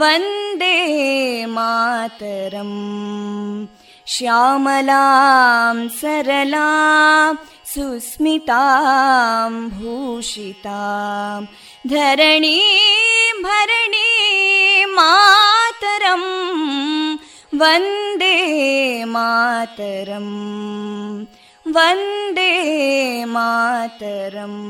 वन्दे मातरम् श्यामलां सरलां सुस्मितां भूषितां धरणीं भरणीं मातरं वन्दे मातरम् वन्दे मातरम्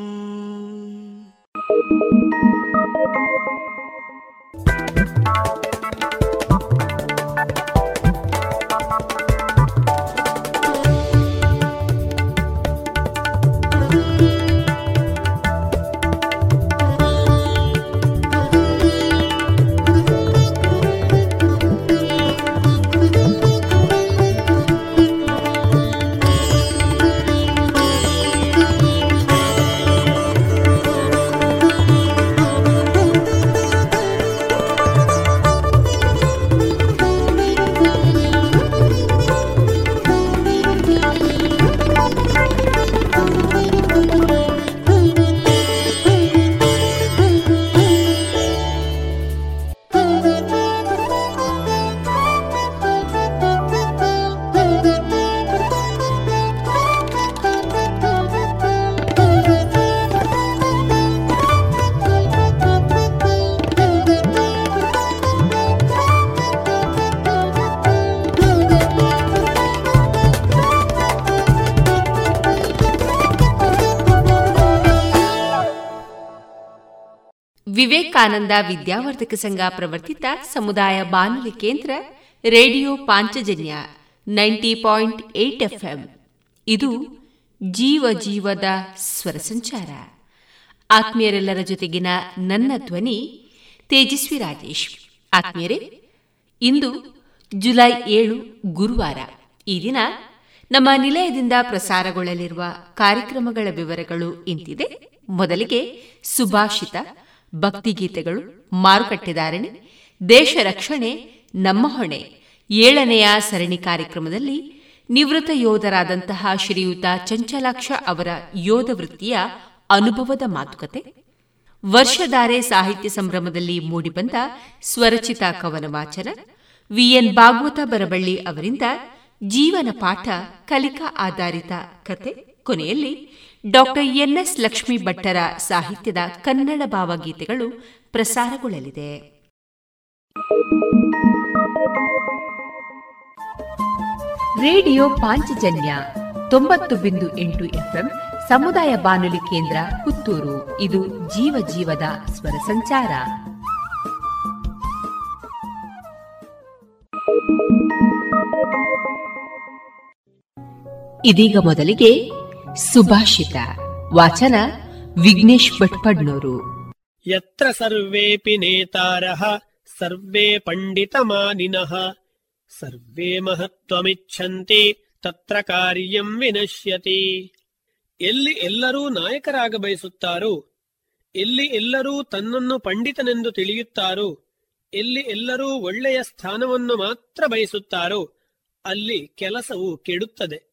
ವಿವೇಕಾನಂದ ವಿದ್ಯಾವರ್ಧಕ ಸಂಘ ಪ್ರವರ್ತಿತ ಸಮುದಾಯ ಬಾನುಲಿ ಕೇಂದ್ರ radio Panchajanya ninety point eight FM. ಇದು ಜೀವ ಜೀವದ ಸ್ವರ ಸಂಚಾರ. ಆತ್ಮೀಯರೆಲ್ಲರ ಜೊತೆಗಿನ ನನ್ನ ಧ್ವನಿ ತೇಜಸ್ವಿ ರಾಜೇಶ್. ಆತ್ಮೀಯರೇ, ಇಂದು ಜುಲೈ ಏಳು, ಗುರುವಾರ. ಈ ದಿನ ನಮ್ಮ ನಿಲಯದಿಂದ ಪ್ರಸಾರಗೊಳ್ಳಲಿರುವ ಕಾರ್ಯಕ್ರಮಗಳ ವಿವರಗಳು ಇಂತಿದೆ. ಮೊದಲಿಗೆ ಸುಭಾಷಿತ. ಭಕ್ತಿಗೀತೆಗಳು ಮಾರುಕಟ್ಟೆದಾರಣೆ, ದೇಶ ರಕ್ಷಣೆ, ನಮ್ಮ ಹೊಣೆ. ಏಳನೆಯ ಸರಣಿ ಕಾರ್ಯಕ್ರಮದಲ್ಲಿ ನಿವೃತ್ತ ಯೋಧರಾದಂತಹ ಶ್ರೀಯುತ ಚಂಚಲಾಕ್ಷ ಅವರ ಯೋಧ ವೃತ್ತಿಯ ಅನುಭವದ ಮಾತುಕತೆ. ವರ್ಷಧಾರೆ ಸಾಹಿತ್ಯ ಸಂಭ್ರಮದಲ್ಲಿ ಮೂಡಿಬಂದ ಸ್ವರಚಿತ ಕವನ ವಾಚನ ವಿಎನ್ ಭಾಗವತ ಬರಬಳ್ಳಿ ಅವರಿಂದ ಜೀವನ ಪಾಠ ಕಲಿಕಾ ಆಧಾರಿತ ಕತೆ. ಕೊನೆಯಲ್ಲಿ ಡಾಕ್ಟರ್ ಎನ್ಎಸ್ ಲಕ್ಷ್ಮೀ ಭಟ್ಟರ ಸಾಹಿತ್ಯದ ಕನ್ನಡ ಭಾವಗೀತೆಗಳು ಪ್ರಸಾರಗೊಳ್ಳಲಿದೆ. ರೇಡಿಯೋ ಪಾಂಚಜನ್ಯ ತೊಂಬತ್ತು ಬಿಂದು ಎಂಟು ಎಫ್ಎಂ ಸಮುದಾಯ ಬಾನುಲಿ ಕೇಂದ್ರ ಪುತ್ತೂರು. ಇದು ಜೀವ ಜೀವದ ಸ್ವರ ಸಂಚಾರ. ಇದೀಗ ಮೊದಲಿಗೆ ಸುಭಾಷಿತ. ವಾಚನ ವಿಘ್ನೇಶ್ ಭಟ್ಪಡ್ನೂರು. ಯತ್ರ ಸರ್ವೇಪಿ ನೇತಾರಃ, ಸರ್ವೇ ಪಂಡಿತಮಾನಿನಃ. ಸರ್ವೇ ಮಹತ್ವಮಿಚ್ಛಂತಿ, ತತ್ರ ಕಾರ್ಯಂ ವಿನಶ್ಯತಿ. ಎಲ್ಲಿ ಎಲ್ಲರೂ ನಾಯಕರಾಗ ಬಯಸುತ್ತಾರೋ, ಎಲ್ಲಿ ಎಲ್ಲರೂ ತನ್ನನ್ನು ಪಂಡಿತನೆಂದು ತಿಳಿಯುತ್ತಾರೋ, ಎಲ್ಲಿ ಎಲ್ಲರೂ ಒಳ್ಳೆಯ ಸ್ಥಾನವನ್ನು ಮಾತ್ರ ಬಯಸುತ್ತಾರೋ, ಅಲ್ಲಿ ಕೆಲಸವು ಕೆಡುತ್ತದೆ.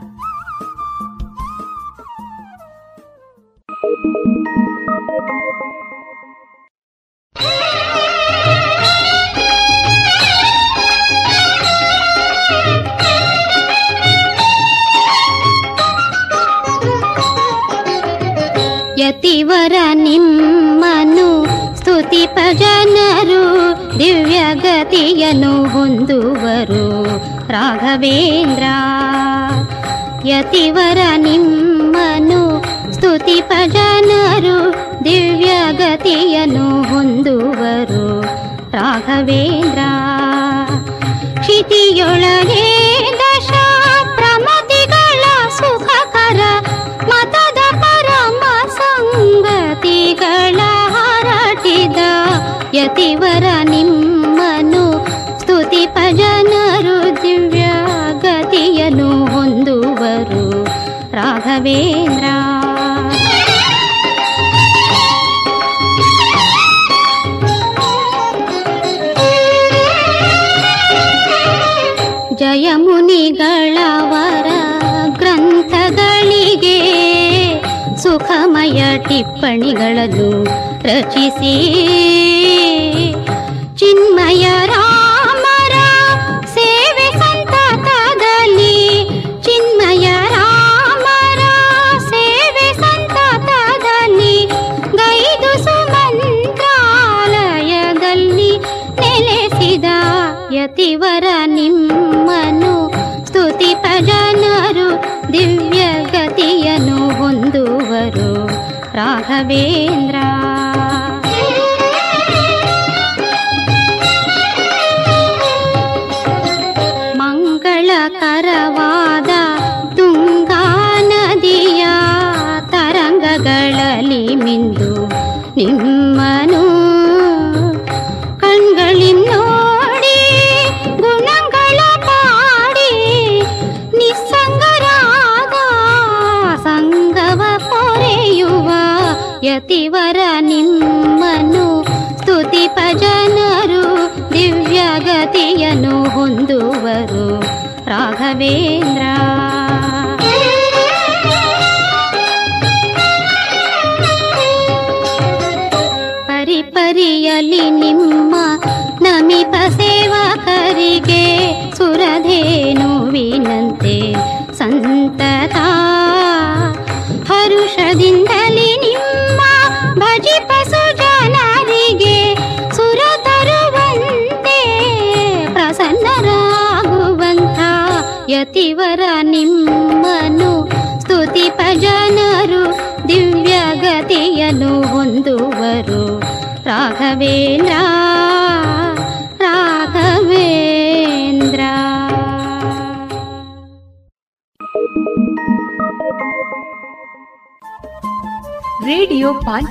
ರಚಿಸಿ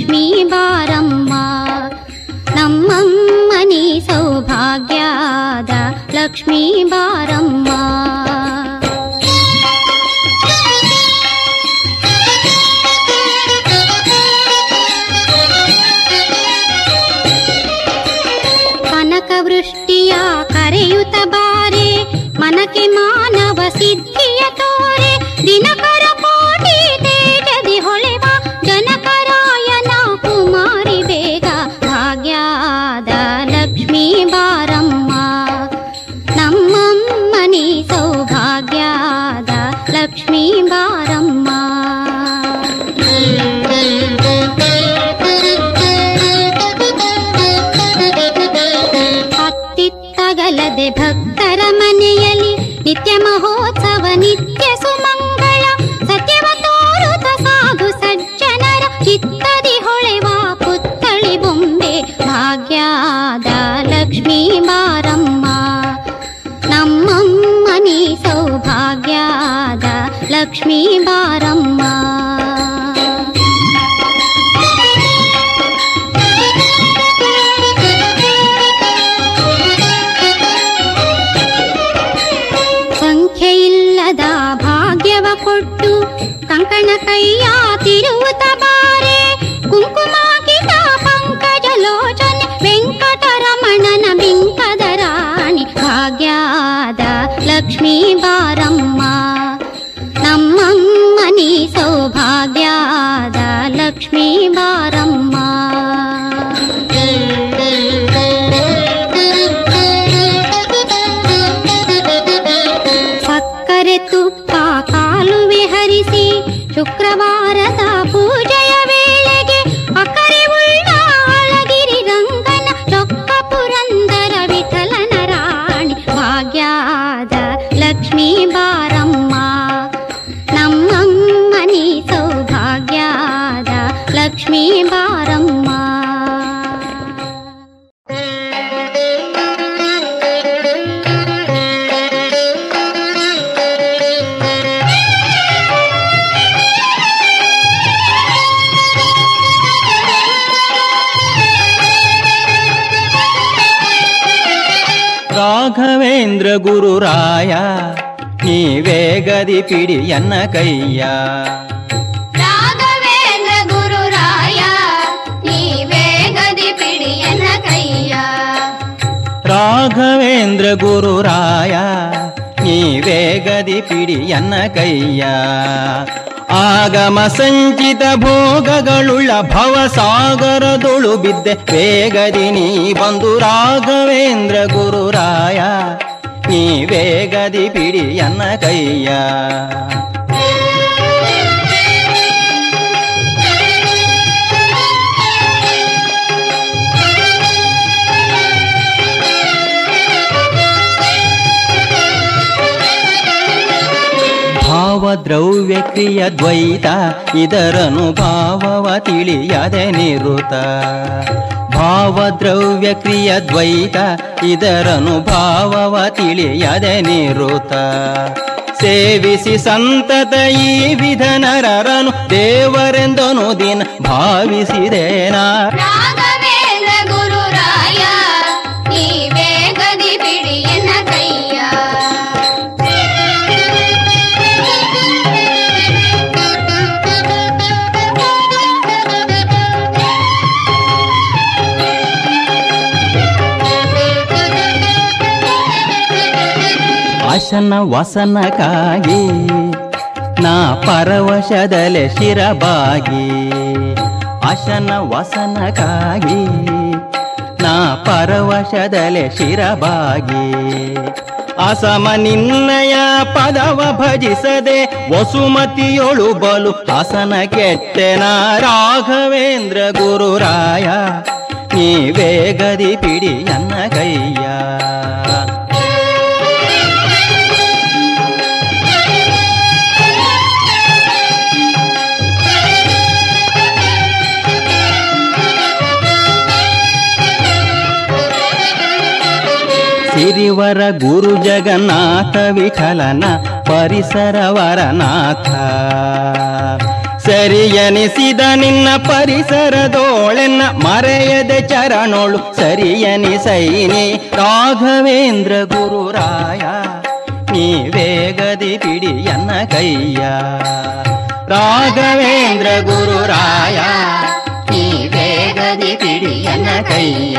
లక్ష్మీ బారమ్మ నమ్మమ్మ సౌభాగ్యాద లక్ష్మీ బారమ్మ. కనక వృష్టియా కరయుత బారే మనకి మా ಗುರುರಾಯ ನೀವೇ ಗದಿ ಪಿಡಿ ಎನ್ನ ಕೈಯ ರಾಘವೇಂದ್ರ ಗುರುರಾಯ ನೀವೇ ಗದಿ ಪಿಡಿಯನ ಕೈಯ ರಾಘವೇಂದ್ರ ಗುರುರಾಯ ನೀವೇ ಗದಿ ಪಿಡಿ ಎನ್ನ ಕೈಯ ಆಗಮ ಸಂಚಿತ ಭೋಗಗಳುಳ್ಳ ಭವಸಾಗರದೊಳು ಬಿದ್ದೆ ಬೇಗದಿ ನೀ ಬಂದು ರಾಘವೇಂದ್ರ ಗುರುರಾಯ. ನೀವೇ ಗದಿ ಪಿಡಿ ಎನ್ನ ದ್ರವ್ಯ ಕ್ರಿಯ ದ್ವೈತ ಇದರನುಭಾವವ ತಿಳಿಯದೆ ನಿರುತ. ಭಾವ ದ್ರವ್ಯ ಕ್ರಿಯ ದ್ವೈತ ಇದರನುಭಾವವ ತಿಳಿಯದೆ ನಿರುತ. ಸೇವಿಸಿ ಸಂತತ ಈ ವಿಧನರರನು ದೇವರೆಂದನು ದಿನ ಭಾವಿಸಿದೇನಾ. ಅಶನ ವಸನಕ್ಕಾಗಿ, ನಾ ಪರವಶದಲೆ ಶಿರಬಾಗಿ. ಅಶನ ವಸನಕ್ಕಾಗಿ, ನಾ ಪರವಶದಲೆ ಶಿರಬಾಗಿ. ಅಸಮ ನಿನ್ನಯ ಪದವ ಭಜಿಸದೆ ವಸುಮತಿಯೊಳು ಬಲು ಹಸನ ಕೆಟ್ಟೆನ ರಾಘವೇಂದ್ರ ಗುರುರಾಯ ನೀ ವೇಗದಿ ಪಿಡಿ ನನ್ನ ಸಿರಿವರ ಗುರು ಜಗನ್ನಾಥ, ವಿಠಲನ ಪರಿಸರವರನಾಥ ಸರಿಯನಿಸಿದ ನಿನ್ನ ಪರಿಸರದೋಳೆನ್ನ ಮರೆಯದೆ ಚರಣೋಳು. ಸರಿಯನಿಸೈನಿ ರಾಘವೇಂದ್ರ ಗುರುರಾಯ, ನೀ ವೇಗದಿ ಪಿಡಿಯನ್ನ ಕೈಯ. ರಾಘವೇಂದ್ರ ಗುರುರಾಯ, ನೀ ವೇಗದಿ ಪಿಡಿಯನ್ನ ಕೈಯ.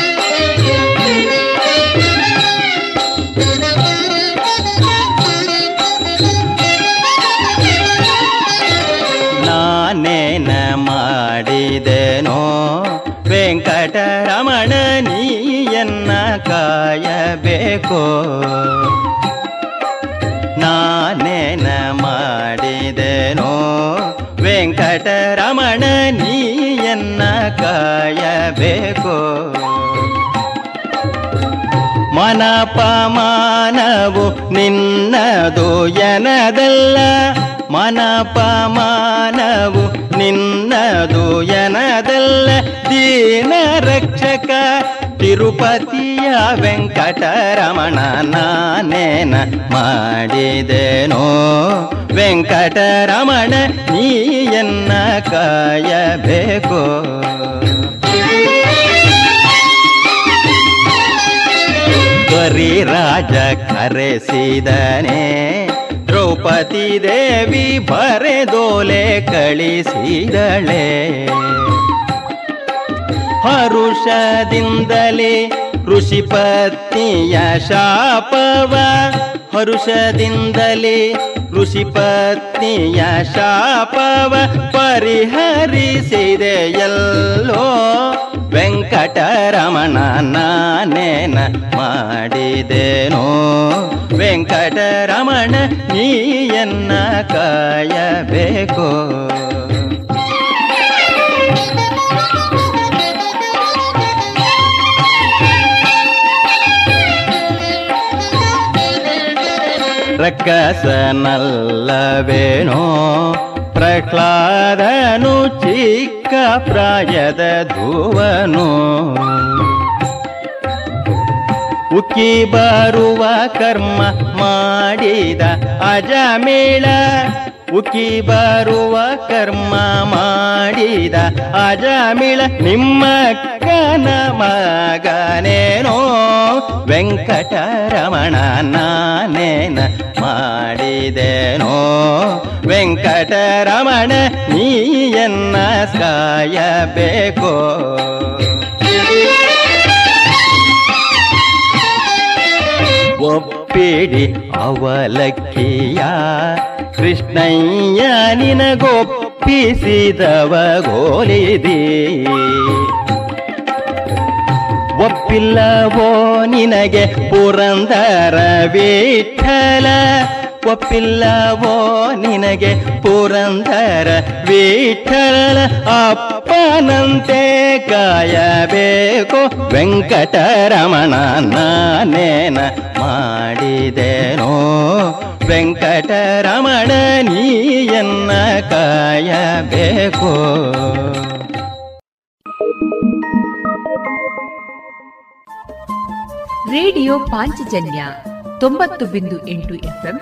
ಕಾಯಬೇಕೋ ನಾನೇನ ಮಾಡಿದೆನು? ವೆಂಕಟರಮಣ ನೀಯನ್ನ ಕಾಯಬೇಕೋ. ಮನಪಮಾನವು ನಿನ್ನದು ಎನದಲ್ಲ. ಮನಪಮಾನವು ನಿನ್ನದು ಎನದಲ್ಲ. ದೀನ ರಕ್ಷಕ ತಿರುಪತಿಯ ವೆಂಕಟರಮಣ ನಾನೇನ ಮಾಡಿದೆನೋ? ವೆಂಕಟರಮಣ ನೀಯನ್ನ ಕಾಯಬೇಕು? ತ್ವರಿ ರಾಜ ಕರೆಸಿದನೆ ದ್ರೌಪದಿ ದೇವಿ ಬರೆದೋಲೆ ಕಳಿಸಿದಳೆ. ಹರುಷದಿಂದಲೇ ಋಷಿ ಪತ್ನಿಯ ಶಾಪವ. ಹರುಷದಿಂದಲೇ ಋಷಿ ಪತ್ನಿಯ ಶಾಪವ ಪರಿಹರಿಸಿದೆಯಲ್ಲೋ ವೆಂಕಟರಮಣ ನಾನೇನ ಮಾಡಿದೆನೋ. ವೆಂಕಟರಮಣ ನೀಯನ್ನ ಕಾಯಬೇಕೋ? ರಕ್ಕಸನಲ್ಲವೇನೋ ಪ್ರಹ್ಲಾದನು ಚಿಕ್ಕ ಪ್ರಾಯದ ಧುವನು. ಉಕ್ಕಿ ಬರುವ ಕರ್ಮ ಮಾಡಿದ ಅಜಮೇಳ ಉಕ್ಕಿ ಬರುವ ಕರ್ಮ ಮಾಡಿದ ಅಜಮಿಳ ನಿಮ್ಮ ಕನ ಮಗನೇನೋ ವೆಂಕಟರಮಣ ನಾನೇನ ಮಾಡಿದೆನೋ ವೆಂಕಟರಮಣ ನೀಯನ್ನ ಕಾಯಬೇಕೋ? ಒಪ್ಪಿಡಿ ಅವಲಕ್ಕಿಯ ಕೃಷ್ಣಯ್ಯ ನಿನಗೊಪ್ಪಿಸಿದವ ಗೋಲಿದಿ. ಒಪ್ಪಿಲ್ಲವೋ ನಿನಗೆ ಪುರಂದರ ವಿಠಲ ಒಪ್ಪಿಲ್ಲವೋ ನಿನಗೆ ಪುರಂದರ ವಿಠಲ ಅಪ್ಪನಂತೆ ಕಾಯಬೇಕು ವೆಂಕಟರಮಣ ನಾನೇನ ಮಾಡಿದೆನೋ? ವೆಂಕಟರಮಣ, ನೀಯನ್ನ ಕಾಯಬೇಕು. ರೇಡಿಯೋ ಪಾಂಚಜನ್ಯ ತೊಂಬತ್ತು ಬಿಂದು ಎಂಟು ಎಫ್ಎಂ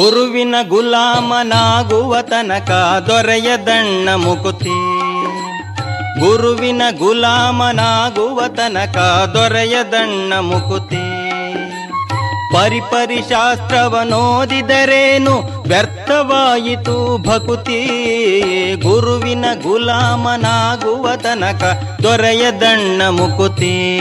ಗುರುವಿನ ಗುಲಾಮನಾಗುವ ತನಕ ದೊರೆಯದಣ್ಣ ಮುಕುತಿ. ಗುರುವಿನ ಗುಲಾಮನಾಗುವ ತನಕ ದೊರೆಯದಣ್ಣ ಮುಕುತಿ. ಪರಿಪರಿ ಶಾಸ್ತ್ರವನೋದಿದರೇನು ವ್ಯರ್ಥವಾಯಿತು ಭಕುತಿ. ಗುರುವಿನ ಗುಲಾಮನಾಗುವ ತನಕ ದೊರೆಯದಣ್ಣ ಮುಕುತಿ.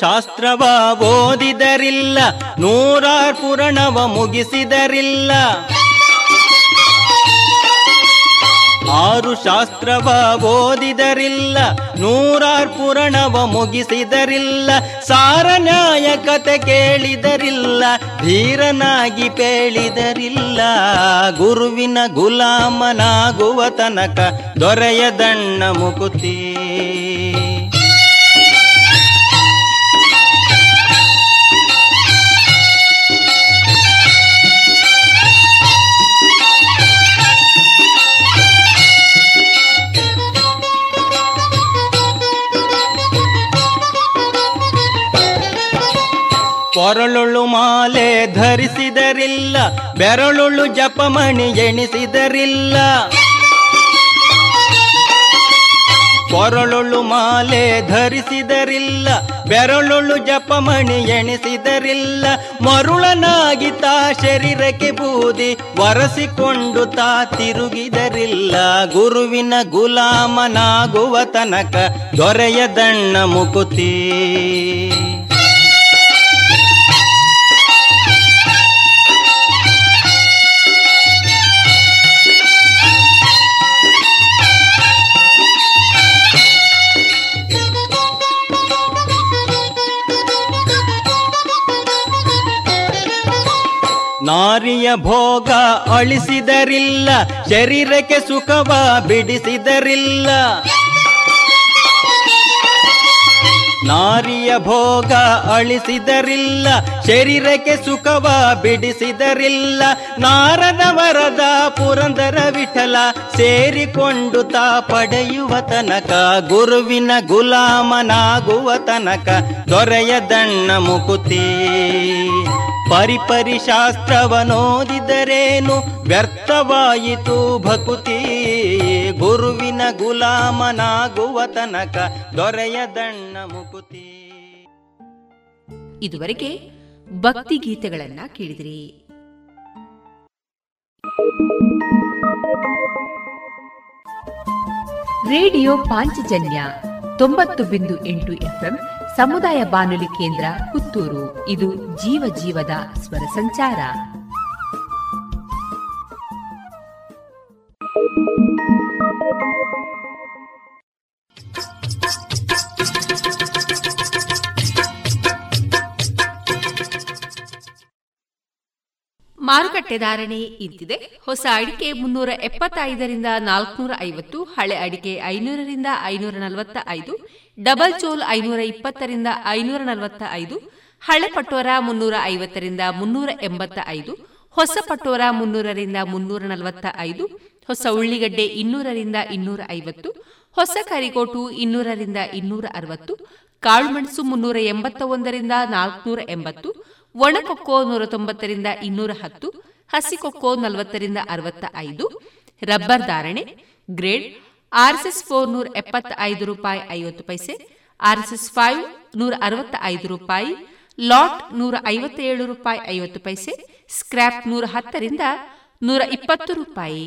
ಶಾಸ್ತ್ರವ ಓದಿದರಿಲ್ಲ, ನೂರಾರ್ ಪುರಾಣವ ಮುಗಿಸಿದರಿಲ್ಲ. ಆರು ಶಾಸ್ತ್ರವ ಓದಿದರಿಲ್ಲ, ನೂರಾರ್ ಪುರಾಣವ ಮುಗಿಸಿದರಿಲ್ಲ. ಸಾರ ನ್ಯಾಯ ಕತೆ ಕೇಳಿದರಿಲ್ಲ, ಧೀರನಾಗಿ ಪೇಳಿದರಿಲ್ಲ. ಗುರುವಿನ ಗುಲಾಮನಾಗುವ ತನಕ ದೊರೆಯದಣ್ಣ ಮುಕುತಿ. ಕೊರಳುಳು ಮಾಲೆ ಧರಿಸಿದರಿಲ್ಲ, ಬೆರಳುಳು ಜಪಮಣಿ ಎಣಿಸಿದರಿಲ್ಲ. ಕೊರಳುಳು ಮಾಲೆ ಧರಿಸಿದರಿಲ್ಲ, ಬೆರಳುಳು ಜಪಮಣಿ ಎಣಿಸಿದರಿಲ್ಲ. ಮರುಳನಾಗಿ ತಾ ಶರೀರಕ್ಕೆ ಬೂದಿ ಒರೆಸಿಕೊಂಡು ತಾ ತಿರುಗಿದರಿಲ್ಲ. ಗುರುವಿನ ಗುಲಾಮನಾಗುವ ತನಕ ದೊರೆಯದಣ್ಣ ಮುಕುತಿ. ನಾರಿಯ ಭೋಗ ಅಳಿಸಿದರಿಲ್ಲ ಶರೀರಕ್ಕೆ ಸುಖವ ಬಿಡಿಸಿದರಿಲ್ಲ. ನಾರಿಯ ಭೋಗ ಅಳಿಸಿದರಿಲ್ಲ, ಶರೀರಕ್ಕೆ ಸುಖವ ಬಿಡಿಸಿದರಿಲ್ಲ. ನಾರದ ವರದ ಪುರಂದರ ವಿಠಲ ಸೇರಿಕೊಂಡು ತಾ ಪಡೆಯುವ ತನಕ, ಗುರುವಿನ ಗುಲಾಮನಾಗುವ ತನಕ ದೊರೆಯದಣ್ಣ ಮುಕುತಿ. ಪರಿಪರಿ ಶಾಸ್ತ್ರವನೋದಿದರೇನು ವ್ಯರ್ಥವಾಯಿತು ಭಕುತಿ. ಗುರುವಿನ ಗುಲಾಮನಾಗುವ ತನಕ ದೊರೆಯದಣ್ಣ ಮುಕುತಿ. ಇದುವರೆಗೆ ಭಕ್ತಿ ಗೀತೆಗಳನ್ನ ಕೇಳಿದ್ರಿ. ರೇಡಿಯೋ ಪಾಂಚಜನ್ಯ ತೊಂಬತ್ತು ಬಿಂದು ಎಂಟು ಎಫ್ಎಂ ಸಮುದಾಯ ಬಾನುಲಿ ಕೇಂದ್ರ ಪುತ್ತೂರು. ಇದು ಜೀವ ಜೀವದ ಸ್ವರ ಸಂಚಾರ. ಮಾರುಕಟ್ಟೆ ಧಾರಣೆ ಇಂತಿದೆ. ಹೊಸ ಅಡಿಕೆ ಮುನ್ನೂರ ಎಪ್ಪತ್ತೈದರಿಂದ ನಾಲ್ಕನೂರ ಐವತ್ತು, ಹಳೆ ಅಡಿಕೆ ಐನೂರರಿಂದ ಐನೂರ ನಲವತ್ತ ಐದು ಡಬಲ್ ಚೋಲ್ ಐನೂರ ಇಪ್ಪತ್ತರಿಂದ ಐನೂರ ನಲವತ್ತ ಐದು ಹಳೆ ಪಟೋರ ಮುನ್ನೂರ ಐವತ್ತರಿಂದ ಮುನ್ನೂರ ಎಂಬತ್ತ ಐದು ಹೊಸ ಪಟೋರ ಮುನ್ನೂರರಿಂದ ಮುನ್ನೂರ ನಲವತ್ತ ಐದು ಹೊಸ ಉಳ್ಳಿಗಡ್ಡೆ ಇನ್ನೂರರಿಂದ ಇನ್ನೂರ ಐವತ್ತು ಹೊಸ ಕರಿಗೋಟು ಇನ್ನೂರರಿಂದ ಇನ್ನೂರ ಅರವತ್ತು ಕಾಳುಮೆಣಸು ಮುನ್ನೂರ ಎಂಬತ್ತ ಒಂದರಿಂದ ನಾಲ್ಕನೂರ ಎಂಬತ್ತು ಒಣಕೊಕ್ಕೋ ನೂರ ತೊಂಬತ್ತರಿಂದ ಇನ್ನೂರ ಹತ್ತು ಹಸಿಕೊಕ್ಕೋ ನಲವತ್ತರಿಂದ ಅರವತ್ತ ಐದು ರಬ್ಬರ್ ಧಾರಣೆ, ಗ್ರೇಡ್ ಆರ್ಎಸ್ಎಸ್ ಫೋರ್ ನೂರ ಎಪ್ಪತ್ತ ಐದು ರೂಪಾಯಿ ಐವತ್ತು ಪೈಸೆ ಆರ್ಎಸ್ಎಸ್ ಫೈವ್ ನೂರ ಅರವತ್ತ ಐದು ರೂಪಾಯಿ, ಲಾಟ್ ನೂರ ಐವತ್ತೇಳು ರೂಪಾಯಿ ಐವತ್ತು ಪೈಸೆ ಸ್ಕ್ರಾಪ್ ನೂರ ಹತ್ತರಿಂದ ನೂರ ಇಪ್ಪತ್ತು ರೂಪಾಯಿ.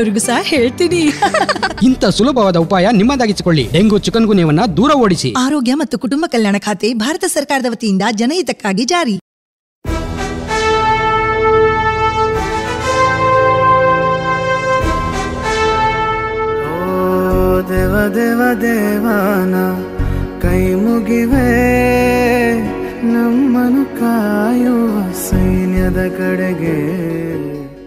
ಬೇರೆಯವ್ರಿಗೂ ಸಹ ಹೇಳ್ತೀನಿ. ಇಂಥ ಸುಲಭವಾದ ಉಪಾಯ ನಿಮ್ಮದಾಗಿಸಿಕೊಳ್ಳಿ. ಡೆಂಗು ಚಿಕನ್ ಗುನ್ಯವನ್ನ ದೂರ ಓಡಿಸಿ. ಆರೋಗ್ಯ ಮತ್ತು ಕುಟುಂಬ ಕಲ್ಯಾಣ ಖಾತೆ ಭಾರತ ಸರ್ಕಾರದ ವತಿಯಿಂದ ಜನಹಿತಕ್ಕಾಗಿ ಜಾರಿ. ದೇವ ದೇವ ದೇವಾನ ಕೈ ಮುಗಿವೆ. ನಮ್ಮನು ಕಾಯುವ ಸೈನ್ಯದ ಕಡೆಗೆ.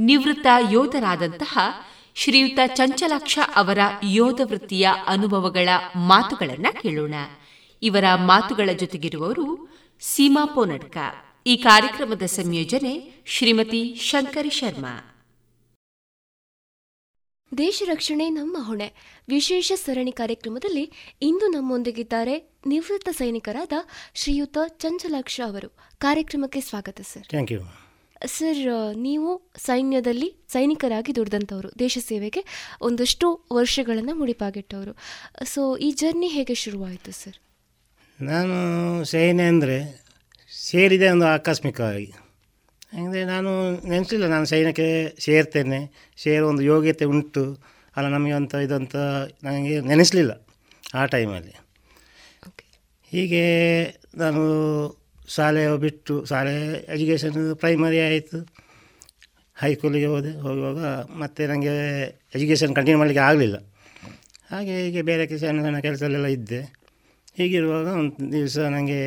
ನಿವೃತ್ತ ಯೋಧರಾದಂತಹ ಶ್ರೀಯುತ ಚಂಚಲಾಕ್ಷ ಅವರ ಯೋಧ ವೃತ್ತಿಯ ಅನುಭವಗಳ ಮಾತುಗಳನ್ನ ಕೇಳೋಣ. ಇವರ ಮಾತುಗಳ ಜೊತೆಗಿರುವವರು ಸೀಮಾ ಪೋನಡ್ಕ. ಈ ಕಾರ್ಯಕ್ರಮದ ಸಂಯೋಜನೆ ಶ್ರೀಮತಿ ಶಂಕರಿ ಶರ್ಮಾ. ದೇಶ ರಕ್ಷಣೆ ನಮ್ಮ ಹೊಣೆ. ವಿಶೇಷ ಸರಣಿ ಕಾರ್ಯಕ್ರಮದಲ್ಲಿ ಇಂದು ನಮ್ಮೊಂದಿಗಿದ್ದಾರೆ ನಿವೃತ್ತ ಸೈನಿಕರಾದ ಶ್ರೀಯುತ ಚಂಚಲಾಕ್ಷ ಅವರು. ಕಾರ್ಯಕ್ರಮಕ್ಕೆ ಸ್ವಾಗತ ಸರ್. ಥ್ಯಾಂಕ್ ಯು ಸರ್ ನೀವು ಸೈನ್ಯದಲ್ಲಿ ಸೈನಿಕರಾಗಿ ದುಡಿದಂಥವ್ರು ದೇಶ ಸೇವೆಗೆ ಒಂದಷ್ಟು ವರ್ಷಗಳನ್ನು ಮುಡಿಪಾಗಿಟ್ಟವರು. ಸೊ ಈ ಜರ್ನಿ ಹೇಗೆ ಶುರುವಾಯಿತು ಸರ್? ನಾನು ಸೇನೆ ಅಂದರೆ ಸೇರಿದೆ ಒಂದು ಆಕಸ್ಮಿಕವಾಗಿ. ಅಂದರೆ ನಾನು ನೆನೆಸಲಿಲ್ಲ ನಾನು ಸೈನ್ಯಕ್ಕೆ ಸೇರ್ತೇನೆ ಸೇರೋ ಒಂದು ಯೋಗ್ಯತೆ ಉಂಟು. ಅಲ್ಲ ನಮಗೆ ಅಂತ ಇದಂತ ನನಗೆ ನೆನೆಸಲಿಲ್ಲ ಆ ಟೈಮಲ್ಲಿ ಹೀಗೆ ನಾನು ಶಾಲೆ ಬಿಟ್ಟು ಶಾಲೆ ಎಜುಕೇಷನ್ ಪ್ರೈಮರಿ ಆಯಿತು. ಹೈಸ್ಕೂಲಿಗೆ ಹೋದೆ, ಹೋಗುವಾಗ ಮತ್ತೆ ನನಗೆ ಎಜುಕೇಷನ್ ಕಂಟಿನ್ಯೂ ಮಾಡಲಿಕ್ಕೆ ಆಗಲಿಲ್ಲ. ಹಾಗೆ ಹೀಗೆ ಬೇರೆ ಸಣ್ಣ ಸಣ್ಣ ಕೆಲಸದಲ್ಲೆಲ್ಲ ಇದ್ದೆ. ಹೀಗಿರುವಾಗ ಒಂದು ದಿವಸ ನನಗೆ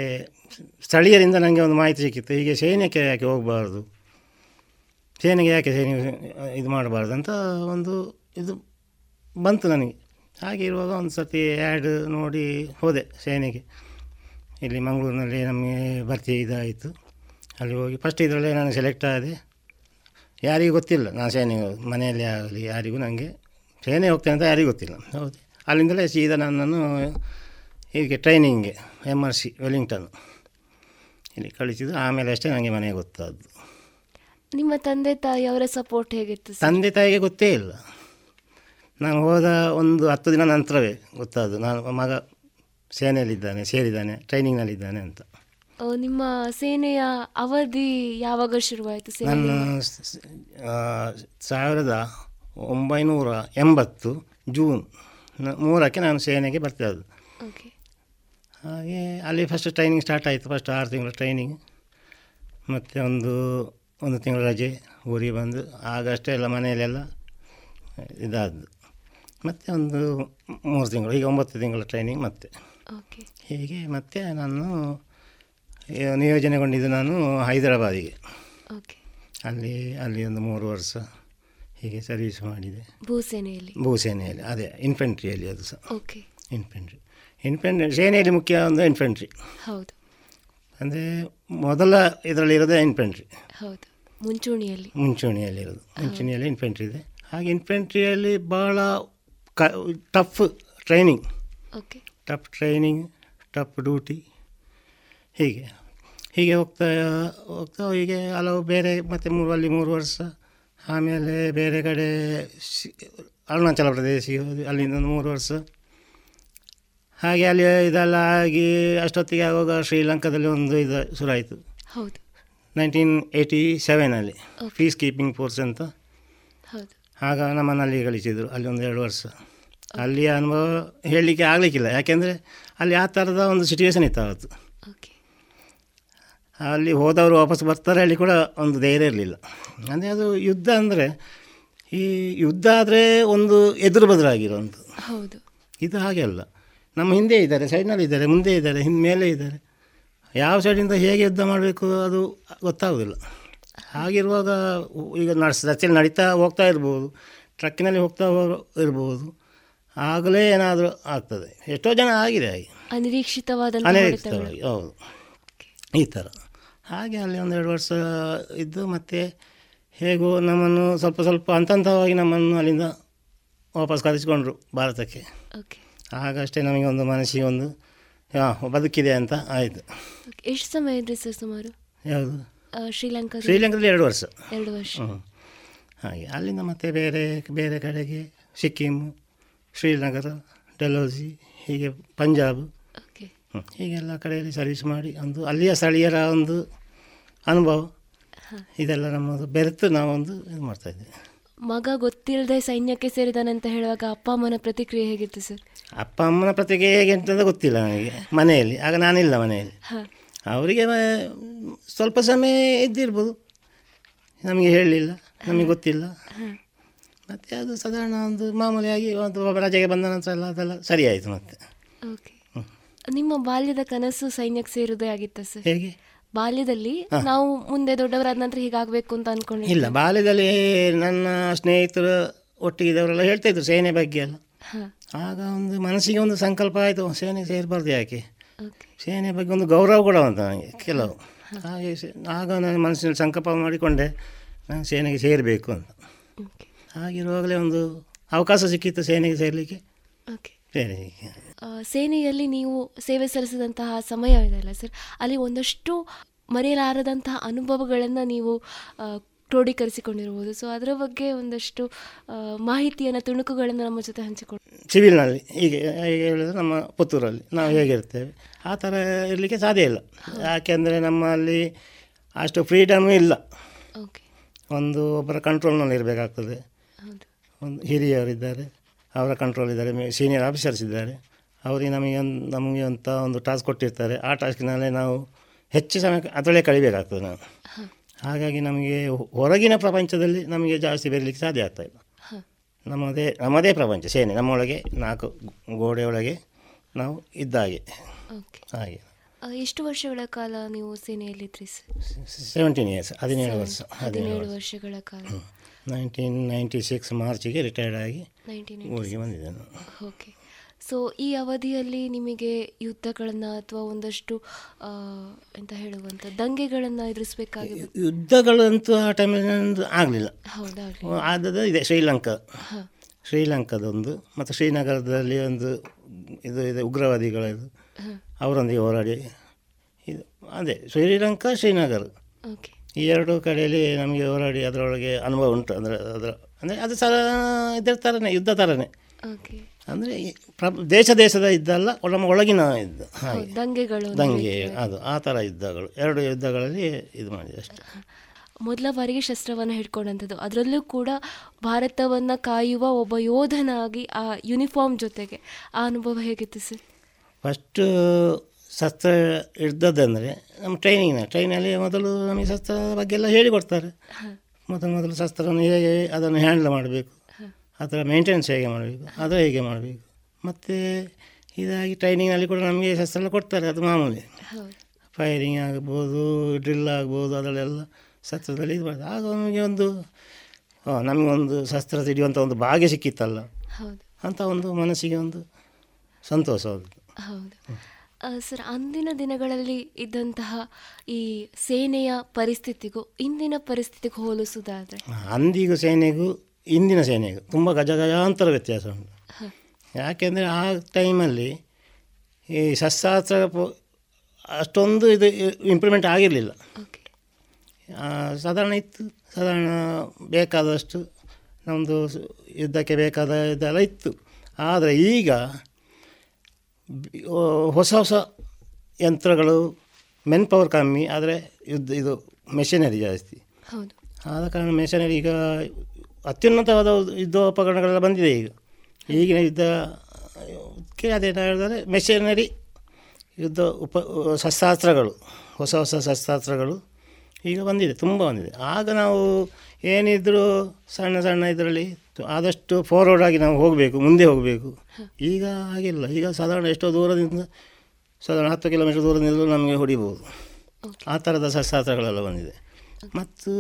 ಸ್ಥಳೀಯರಿಂದ ನನಗೆ ಒಂದು ಮಾಹಿತಿ ಸಿಕ್ಕಿತ್ತು. ಹೀಗೆ ಸೈನ್ಯಕ್ಕೆ ಯಾಕೆ ಹೋಗಬಾರ್ದು? ಸೇನೆಗೆ ಯಾಕೆ ಸೈನ್ಯ ಇದು ಮಾಡಬಾರ್ದು ಅಂತ ಒಂದು ಇದು ಬಂತು ನನಗೆ. ಹಾಗೆ ಇರುವಾಗ ಒಂದು ಸರ್ತಿ ಆ್ಯಡ್ ನೋಡಿ ಹೋದೆ ಸೇನೆಗೆ. ಇಲ್ಲಿ ಮಂಗಳೂರಿನಲ್ಲಿ ನಮಗೆ ಭರ್ತಿ ಇದಾಯಿತು. ಅಲ್ಲಿ ಹೋಗಿ ಫಸ್ಟ್ ಇದರಲ್ಲೇ ನಾನು ಸೆಲೆಕ್ಟ್ ಆದೆ. ಯಾರಿಗೂ ಗೊತ್ತಿಲ್ಲ ನಾನು ಸೇನೆಗೆ ಮನೆಯಲ್ಲಿ ಆಗಲಿ ಯಾರಿಗೂ ನನಗೆ ಸೇನೆ ಹೋಗ್ತೇನೆ ಅಂತ ಯಾರಿಗೂ ಗೊತ್ತಿಲ್ಲ. ಹೌದು. ಅಲ್ಲಿಂದಲೇ ಸೀದಾ ನನ್ನನ್ನು ಹೀಗೆ ಟ್ರೈನಿಂಗ್ಗೆ ಎಂ ಆರ್ ಸಿ ವೆಲ್ಲಿಂಗ್ಟನ್ ಇಲ್ಲಿ ಕಳಿಸಿದ್ರು. ಆಮೇಲೆ ಅಷ್ಟೇ ನನಗೆ ಮನೆಗೆ ಗೊತ್ತಾದ್ದು. ನಿಮ್ಮ ತಂದೆ ತಾಯಿ ಅವರ ಸಪೋರ್ಟ್ ಹೇಗಿತ್ತು ತಂದೆ ತಾಯಿಗೆ ಗೊತ್ತೇ ಇಲ್ಲ. ನಾನು ಹೋದ ಒಂದು ಹತ್ತು ದಿನ ನಂತರವೇ ಗೊತ್ತಾದ್ದು. ನಾನು ಮಗ ಸೇನೆಯಲ್ಲಿದ್ದಾನೆ ಸೇರಿದ್ದಾನೆ ಟ್ರೈನಿಂಗ್ನಲ್ಲಿದ್ದಾನೆ ಅಂತ. ನಿಮ್ಮ ಸೇನೆಯ ಅವಧಿ ಯಾವಾಗ ಶುರುವಾಯಿತು ನನ್ನ ಸಾವಿರದ ಒಂಬೈನೂರ ಎಂಬತ್ತು ಜೂನ್ ಮೂರಕ್ಕೆ ನಾನು ಸೇನೆಗೆ ಬರ್ತಿದ್ದು ಹಾಗೆ ಅಲ್ಲಿ ಫಸ್ಟ್ ಟ್ರೈನಿಂಗ್ ಸ್ಟಾರ್ಟ್ ಆಯಿತು ಫಸ್ಟ್ ಆರು ತಿಂಗಳ ಟ್ರೈನಿಂಗ್ ಮತ್ತು ಒಂದು ಒಂದು ತಿಂಗಳ ರಜೆ ಊರಿಗೆ ಬಂದು ಆಗಷ್ಟೇ ಎಲ್ಲ ಮನೆಯಲ್ಲೆಲ್ಲ ಇದಾದ್ದು. ಮತ್ತು ಒಂದು ಮೂರು ತಿಂಗಳು ಈಗ ಒಂಬತ್ತು ತಿಂಗಳ ಟ್ರೈನಿಂಗ್ ಮತ್ತೆ. ಓಕೆ ಹೀಗೆ ಮತ್ತೆ ನಾನು ನಿಯೋಜನೆಗೊಂಡಿದ್ದು ನಾನು ಹೈದರಾಬಾದಿಗೆ. ಓಕೆ. ಅಲ್ಲಿ ಅಲ್ಲಿ ಒಂದು ಮೂರು ವರ್ಷ ಹೀಗೆ ಸರ್ವಿಸ್ ಮಾಡಿದೆ. ಭೂಸೇನೆಯಲ್ಲಿ? ಭೂಸೇನೆಯಲ್ಲಿ ಅದೇ ಇನ್ಫೆಂಟ್ರಿಯಲ್ಲಿ ಅದು ಸಹ. ಓಕೆ. ಇನ್ಫೆಂಟ್ರಿ ಇನ್ಫೆಂಟ್ರಿ ಸೇನೆಯಲ್ಲಿ ಮುಖ್ಯ ಒಂದು ಇನ್ಫೆಂಟ್ರಿ ಹೌದು. ಅಂದರೆ ಮೊದಲ ಇದರಲ್ಲಿ ಇರೋದೇ ಇನ್ಫೆಂಟ್ರಿ ಹೌದು. ಮುಂಚೂಣಿಯಲ್ಲಿ? ಮುಂಚೂಣಿಯಲ್ಲಿರೋದು ಮುಂಚೂಣಿಯಲ್ಲಿ ಇನ್ಫೆಂಟ್ರಿ ಇದೆ. ಹಾಗೆ ಇನ್ಫೆಂಟ್ರಿಯಲ್ಲಿ ಭಾಳ ಕ tough training okay. Tough training tough duty ಹೀಗೆ. ಹೀಗೆ ಹೋಗ್ತಾ ಹೋಗ್ತಾ ಹೀಗೆ ಹಲವು ಬೇರೆ ಮತ್ತು ಮೂರು ಅಲ್ಲಿ ಮೂರು ವರ್ಷ. ಆಮೇಲೆ ಬೇರೆ ಕಡೆ ಶಿ- ಅರುಣಾಚಲ ಪ್ರದೇಶಿಗೆ ಹೋದ್ವಿ. ಅಲ್ಲಿಂದ ಒಂದು ಮೂರು ವರ್ಷ. ಹಾಗೆ ಅಲ್ಲಿ ಇದೆಲ್ಲ ಆಗಿ ಅಷ್ಟೊತ್ತಿಗೆ ಆಗುವಾಗ ಶ್ರೀಲಂಕಾದಲ್ಲಿ ಒಂದು ಇದು ಶುರುವಾಯಿತು. ಹೌದು. ನೈನ್ಟೀನ್ ಏಯ್ಟಿ ಸೆವೆನಲ್ಲಿ ಪೀಸ್ ಕೀಪಿಂಗ್ ಫೋರ್ಸ್ ಅಂತ. ಹೌದು. ಆಗ ನಮ್ಮನ್ನು ಅಲ್ಲಿ ಕಳಿಸಿದರು. ಅಲ್ಲಿ ಒಂದು ಎರಡು ವರ್ಷ. ಅಲ್ಲಿಯ ಅನುಭವ ಹೇಳಲಿಕ್ಕೆ ಆಗಲಿಕ್ಕಿಲ್ಲ. ಯಾಕೆಂದರೆ ಅಲ್ಲಿ ಆ ಥರದ ಒಂದು ಸಿಚುವೇಶನ್ ಇತ್ತು ಅವತ್ತು. ಅಲ್ಲಿ ಹೋದವರು ವಾಪಸ್ ಬರ್ತಾರೆ ಹೇಳಿ ಕೂಡ ಒಂದು ಧೈರ್ಯ ಇರಲಿಲ್ಲ. ಅಂದರೆ ಅದು ಯುದ್ಧ ಅಂದರೆ ಈ ಯುದ್ಧ ಆದರೆ ಒಂದು ಎದುರು ಬದುರಾಗಿರುವಂಥ ಹೌದು. ಇದು ಹಾಗೆ ಅಲ್ಲ. ನಮ್ಮ ಹಿಂದೆ ಇದ್ದಾರೆ ಸೈಡ್ನಲ್ಲಿ ಇದ್ದಾರೆ ಮುಂದೆ ಇದ್ದಾರೆ ಹಿಂದೆ ಮೇಲೆ ಇದ್ದಾರೆ. ಯಾವ ಸೈಡಿಂದ ಹೇಗೆ ಯುದ್ಧ ಮಾಡಬೇಕು ಅದು ಗೊತ್ತಾಗೋದಿಲ್ಲ. ಹಾಗಿರುವಾಗ ಈಗ ನಡ್ಸ್ ರಸ್ತೆಯಲ್ಲಿ ನಡೀತಾ ಹೋಗ್ತಾ ಇರ್ಬೋದು ಟ್ರಕ್ಕಿನಲ್ಲಿ ಹೋಗ್ತಾ ಇರ್ಬೋದು. ಆಗಲೇ ಏನಾದರೂ ಆಗ್ತದೆ. ಎಷ್ಟೋ ಜನ ಆಗಿದೆ ಹಾಗೆ. ಅನಿರೀಕ್ಷಿತವಾದ. ಅನಿರೀಕ್ಷಿತವಾಗಿ ಹೌದು. ಈ ಥರ. ಹಾಗೆ ಅಲ್ಲಿ ಒಂದು ಎರಡು ವರ್ಷ ಇದ್ದು ಮತ್ತೆ ಹೇಗೋ ನಮ್ಮನ್ನು ಸ್ವಲ್ಪ ಸ್ವಲ್ಪ ಹಂತ ಹಂತವಾಗಿ ನಮ್ಮನ್ನು ಅಲ್ಲಿಂದ ವಾಪಸ್ ಕರೆಸಿಕೊಂಡ್ರು ಭಾರತಕ್ಕೆ. ಓಕೆ. ಆಗಷ್ಟೇ ನಮಗೆ ಒಂದು ಮನಸ್ಸಿಗೆ ಒಂದು ಹಾಂ ಬದುಕಿದೆ ಅಂತ ಆಯಿತು. ಎಷ್ಟು ಸಮಯ ಇದ್ರಿ ಸರ್ ಸುಮಾರು? ಯಾವುದು? ಶ್ರೀಲಂಕಾ ಶ್ರೀಲಂಕಾದಲ್ಲಿ ಎರಡು ವರ್ಷ. ಎರಡು ವರ್ಷ. ಹಾಗೆ ಅಲ್ಲಿಂದ ಮತ್ತೆ ಬೇರೆ ಬೇರೆ ಕಡೆಗೆ ಸಿಕ್ಕಿಮು. ಶ್ರೀನಗರ ಡಲ್ಹೌಸಿ ಹೀಗೆ ಪಂಜಾಬ್. ಹೀಗೆಲ್ಲ ಕಡೆಯಲ್ಲಿ ಸರ್ವಿಸ್ ಮಾಡಿ ಒಂದು ಅಲ್ಲಿಯ ಸ್ಥಳೀಯರ ಒಂದು ಅನುಭವ. ಇದೆಲ್ಲ ನಮ್ಮದು ಬೆರೆತು ನಾವೊಂದು ಇದು ಮಾಡ್ತಾಯಿದ್ವಿ ಮಗ ಗೊತ್ತಿಲ್ಲದೆ ಸೈನ್ಯಕ್ಕೆ ಸೇರಿದಾನೆ ಅಂತ ಹೇಳುವಾಗ ಅಪ್ಪ ಅಮ್ಮನ ಪ್ರತಿಕ್ರಿಯೆ ಹೇಗಿತ್ತು ಸರ್? ಅಪ್ಪ ಅಮ್ಮನ ಪ್ರತಿಕ್ರಿಯೆ ಹೇಗೆ ಅಂತ ಗೊತ್ತಿಲ್ಲ ನನಗೆ ಮನೆಯಲ್ಲಿ. ಆಗ ನಾನಿಲ್ಲ ಮನೆಯಲ್ಲಿ. ಅವರಿಗೆ ಸ್ವಲ್ಪ ಸಮಯ ಇದ್ದಿರ್ಬೋದು. ನಮಗೆ ಹೇಳಲಿಲ್ಲ ನಮಗೆ ಗೊತ್ತಿಲ್ಲ. ಮತ್ತು ಅದು ಸಾಧಾರಣ ಒಂದು ಮಾಮೂಲಿಯಾಗಿ ಒಂದು ರಜೆಗೆ ಬಂದ ನಂತರ ಎಲ್ಲ ಅದೆಲ್ಲ ಸರಿ ಆಯಿತು ಮತ್ತೆ. ಓಕೆ ನಿಮ್ಮ ಬಾಲ್ಯದ ಕನಸು ಸೈನ್ಯಕ್ಕೆ ಸೇರುವುದೇ ಆಗಿತ್ತ ಸರ್? ಹೇಗೆ? ಬಾಲ್ಯದಲ್ಲಿ ನಾವು ಮುಂದೆ ದೊಡ್ಡವರಾದ ನಂತರ ಹೀಗಾಗಬೇಕು ಅಂತ ಅನ್ಕೊಂಡು ಇಲ್ಲ ಬಾಲ್ಯದಲ್ಲಿ ನನ್ನ ಸ್ನೇಹಿತರು ಒಟ್ಟಿಗಿದವರೆಲ್ಲ ಹೇಳ್ತಾ ಇದ್ರು ಸೇನೆ ಬಗ್ಗೆ ಎಲ್ಲ. ಆಗ ಒಂದು ಮನಸ್ಸಿಗೆ ಒಂದು ಸಂಕಲ್ಪ ಆಯಿತು ಸೇನೆ ಸೇರಬಾರ್ದು ಯಾಕೆ? ಸೇನೆ ಬಗ್ಗೆ ಒಂದು ಗೌರವ ಕೂಡ ಉಂಟು ನನಗೆ ಕೆಲವು. ಹಾಗೆ ಆಗ ನಾನು ಮನಸ್ಸಿನಲ್ಲಿ ಸಂಕಲ್ಪ ಮಾಡಿಕೊಂಡೆ ನಾನು ಸೇನೆಗೆ ಸೇರಬೇಕು ಅಂತ. ಹಾಗಿರುವಾಗಲೇ ಒಂದು ಅವಕಾಶ ಸಿಕ್ಕಿತ್ತು ಸೇನೆಗೆ ಸೇರಲಿಕ್ಕೆ. ಓಕೆ ಸೇನೆಗೆ ಸೇನೆಯಲ್ಲಿ ನೀವು ಸೇವೆ ಸಲ್ಲಿಸಿದಂತಹ ಸಮಯ ಇದೆಯಲ್ಲ ಸರ್? ಅಲ್ಲಿ ಒಂದಷ್ಟು ಮರೆಯಲಾರದಂತಹ ಅನುಭವಗಳನ್ನು ನೀವು ಕ್ರೋಢೀಕರಿಸಿಕೊಂಡಿರಬಹುದು. ಕ್ರೋಢೀಕರಿಸಿಕೊಂಡಿರ್ಬೋದು ಸೊ ಅದರ ಬಗ್ಗೆ ಒಂದಷ್ಟು ಮಾಹಿತಿಯನ್ನು ತುಣುಕುಗಳನ್ನು ನಮ್ಮ ಜೊತೆ ಹಂಚಿಕೊಂಡು ಸಿವಿಲ್ನಲ್ಲಿ ಹೀಗೆ ಹೇಗೆ ಹೇಳಿದ್ರೆ ನಮ್ಮ ಪುತ್ತೂರಲ್ಲಿ ನಾವು ಹೇಗಿರ್ತೇವೆ. ಆ ಥರ ಇರಲಿಕ್ಕೆ ಸಾಧ್ಯ ಇಲ್ಲ. ಯಾಕೆಂದರೆ ನಮ್ಮಲ್ಲಿ ಅಷ್ಟು ಫ್ರೀಡಮ್ ಇಲ್ಲ. ಓಕೆ ಒಂದು ಒಬ್ಬರ ಕಂಟ್ರೋಲ್ನಲ್ಲಿ ಇರಬೇಕಾಗ್ತದೆ ಒಂದು ಹಿರಿಯರಿದ್ದಾರೆ ಅವರ ಕಂಟ್ರೋಲ್ ಇದ್ದಾರೆ ಸೀನಿಯರ್ ಆಫೀಸರ್ಸ್ ಇದ್ದಾರೆ. ಅವರಿಗೆ ನಮಗೆ ಒಂದು ನಮಗೆ ಅಂತ ಒಂದು ಟಾಸ್ಕ್ ಕೊಟ್ಟಿರ್ತಾರೆ. ಆ ಟಾಸ್ಕಿನಲ್ಲೇ ನಾವು ಹೆಚ್ಚು ಸಮಯ ಅದರಲ್ಲೇ ಕಳಿಬೇಕಾಗ್ತದೆ ನಾವು. ಹಾಗಾಗಿ ನಮಗೆ ಹೊರಗಿನ ಪ್ರಪಂಚದಲ್ಲಿ ನಮಗೆ ಜಾಸ್ತಿ ಬೆರಲಿಕ್ಕೆ ಸಾಧ್ಯ ಆಗ್ತಾ ಇಲ್ಲ. ನಮ್ಮದೇ ನಮ್ಮದೇ ಪ್ರಪಂಚ ಸೇನೆ ನಮ್ಮೊಳಗೆ ನಾಲ್ಕು ಗೋಡೆಯೊಳಗೆ ನಾವು ಇದ್ದ ಹಾಗೆ. ಎಷ್ಟು ವರ್ಷಗಳ ಕಾಲ ನೀವು ಸೇನೆಯಲ್ಲಿದ್ದಿರಿ ಸರ್? ಸೆವೆಂಟೀನ್ ಇಯರ್ಸ್ ಹದಿನೇಳು ವರ್ಷ ಹದಿನೇಳು ವರ್ಷಗಳ ಕಾಲ. ನೈನ್ಟೀನ್ ನೈಂಟಿ ಸಿಕ್ಸ್ ಮಾರ್ಚಿಗೆ ರಿಟೈರ್ಡ್ ಆಗಿ ಊರಿಗೆ ಬಂದಿದ್ದೆ ನಾನು ಓಕೆ ಸೊ ಈ ಅವಧಿಯಲ್ಲಿ ನಿಮಗೆ ಯುದ್ಧಗಳನ್ನು ಅಥವಾ ಒಂದಷ್ಟು ಎಂತ ಹೇಳುವಂಥ ದಂಗೆಗಳನ್ನು ಎದುರಿಸಬೇಕಾಗಿ ಯುದ್ಧಗಳಂತೂ ಆ ಟೈಮಲ್ಲಿ ನಂದು ಆಗಲಿಲ್ಲ. ಆದದ್ದು ಇದೆ ಶ್ರೀಲಂಕಾ. ಶ್ರೀಲಂಕಾದೊಂದು ಮತ್ತು ಶ್ರೀನಗರದಲ್ಲಿ ಒಂದು ಇದು ಇದೆ ಉಗ್ರವಾದಿಗಳದು ಅವರೊಂದಿಗೆ ಹೋರಾಡಿ ಇದು ಅದೇ ಶ್ರೀಲಂಕಾ ಶ್ರೀನಗರ. ಓಕೆ ಈ ಎರಡು ಕಡೆಯಲ್ಲಿ ನಮಗೆ ಹೋರಾಡಿ ಅದರೊಳಗೆ ಅನುಭವ ಉಂಟು ಅಂದರೆ ಅದರ ಅಂದರೆ ಅದು ಸಹ ಇದರ ಥರನೇ ಯುದ್ಧ ಥರನೇ ಅಂದರೆ ದೇಶ ದೇಶದ ಇದ್ದಲ್ಲ ಅಲ್ಲ ನಮ್ಮ ಒಳಗಿನ ಯುದ್ಧ ಹಾಗೆ. ದಂಗೆಗಳು ದಂಗೆ ಅದು ಆ ಥರ ಯುದ್ಧಗಳು ಎರಡು ಯುದ್ಧಗಳಲ್ಲಿ ಇದು ಮಾಡಿದೆ ಅಷ್ಟೇ. ಮೊದಲ ಬಾರಿಗೆ ಶಸ್ತ್ರವನ್ನು ಹಿಡ್ಕೊಂಡಂಥದ್ದು ಅದರಲ್ಲೂ ಕೂಡ ಭಾರತವನ್ನು ಕಾಯುವ ಒಬ್ಬ ಯೋಧನಾಗಿ ಆ ಯೂನಿಫಾರ್ಮ್ ಜೊತೆಗೆ ಆ ಅನುಭವ ಹೇಗಿತ್ತು ಸರ್? ಫಸ್ಟು ಶಸ್ತ್ರ ಇದ್ದದ್ದಂದರೆ ನಮ್ಮ ಟ್ರೈನಿಂಗ್ನ ಟ್ರೈನಲ್ಲಿ ಮೊದಲು ನಮಗೆ ಶಸ್ತ್ರದ ಬಗ್ಗೆ ಎಲ್ಲ ಹೇಳಿಕೊಡ್ತಾರೆ ಮೊದಲು ಮೊದಲು ಶಸ್ತ್ರವನ್ನು ಹೇಗೆ ಅದನ್ನು ಹ್ಯಾಂಡಲ್ ಮಾಡಬೇಕು ಅದರ ಮೇಂಟೆನೆನ್ಸ್ ಹೇಗೆ ಮಾಡಬೇಕು ಅದು ಹೇಗೆ ಮಾಡಬೇಕು. ಮತ್ತು ಇದಾಗಿ ಟ್ರೈನಿಂಗ್ನಲ್ಲಿ ಕೂಡ ನಮಗೆ ಶಸ್ತ್ರ ಎಲ್ಲ ಕೊಡ್ತಾರೆ ಅದು ಮಾಮೂಲಿ. ಫೈರಿಂಗ್ ಆಗ್ಬೋದು ಡ್ರಿಲ್ ಆಗ್ಬೋದು ಅದರಲ್ಲೆಲ್ಲ ಶಸ್ತ್ರದಲ್ಲಿ ಇದು ಮಾಡ್ತಾರೆ. ಆಗ ನಮಗೆ ಒಂದು ನಮಗೊಂದು ಶಸ್ತ್ರ ಹಿಡಿಯುವಂಥ ಒಂದು ಭಾಗ್ಯ ಸಿಕ್ಕಿತ್ತಲ್ಲ. ಅಂತ ಒಂದು ಮನಸ್ಸಿಗೆ ಒಂದು ಸಂತೋಷ ಅದು ಹೌದು. ಸರ್ ಅಂದಿನ ದಿನಗಳಲ್ಲಿ ಇದ್ದಂತಹ ಈ ಸೇನೆಯ ಪರಿಸ್ಥಿತಿಗೂ ಇಂದಿನ ಪರಿಸ್ಥಿತಿಗೂ ಹೋಲಿಸುವುದಾದ್ರೆ? ಅಂದಿಗೂ ಸೇನೆಗೂ ಇಂದಿನ ಸೇನೆಗೂ ತುಂಬ ಗಜ ಗಜಾಂತರ ವ್ಯತ್ಯಾಸ ಉಂಟು. ಯಾಕೆಂದರೆ ಆ ಟೈಮಲ್ಲಿ ಈ ಶಸ್ತ್ರಾಸ್ತ್ರ ಅಷ್ಟೊಂದು ಇದು ಇಂಪ್ಲಿಮೆಂಟ್ ಆಗಿರಲಿಲ್ಲ. ಸಾಧಾರಣ ಇತ್ತು ಸಾಧಾರಣ ಬೇಕಾದಷ್ಟು ನಮ್ಮದು ಯುದ್ಧಕ್ಕೆ ಬೇಕಾದ ಇದೆಲ್ಲ ಇತ್ತು. ಆದರೆ ಈಗ ಹೊಸ ಹೊಸ ಯಂತ್ರಗಳು ಮೆನ್ ಪವರ್ ಕಮ್ಮಿ ಆದರೆ ಯುದ್ಧ ಇದು ಮೆಷಿನರಿ ಜಾಸ್ತಿ. ಆದ ಕಾರಣ ಮೆಷಿನರಿ ಈಗ ಅತ್ಯುನ್ನತವಾದ ಯುದ್ಧೋಪಕರಣಗಳೆಲ್ಲ ಬಂದಿದೆ ಈಗ. ಈಗಿನ ಯುದ್ಧ ಅದೇನು ಹೇಳಿದರೆ ಮೆಷಿನರಿ ಯುದ್ಧ ಉಪ ಶಸ್ತ್ರಾಸ್ತ್ರಗಳು ಹೊಸ ಹೊಸ ಶಸ್ತ್ರಾಸ್ತ್ರಗಳು ಈಗ ಬಂದಿದೆ ತುಂಬ ಬಂದಿದೆ. ಆಗ ನಾವು ಏನಿದ್ದರೂ ಸಣ್ಣ ಸಣ್ಣ ಇದರಲ್ಲಿ ಆದಷ್ಟು ಫಾರ್ವರ್ಡ್ ಆಗಿ ನಾವು ಹೋಗಬೇಕು ಮುಂದೆ ಹೋಗಬೇಕು. ಈಗ ಹಾಗಿಲ್ಲ. ಈಗ ಸಾಧಾರಣ ಎಷ್ಟೋ ದೂರದಿಂದ ಸಾಧಾರಣ ಹತ್ತು ಕಿಲೋಮೀಟರ್ ದೂರದಿಂದಲೂ ನಮಗೆ ಹೊಡಿಬೋದು. ಆ ಥರದ ಶಸ್ತ್ರಾಸ್ತ್ರಗಳೆಲ್ಲ ಬಂದಿದೆ. ಮತ್ತು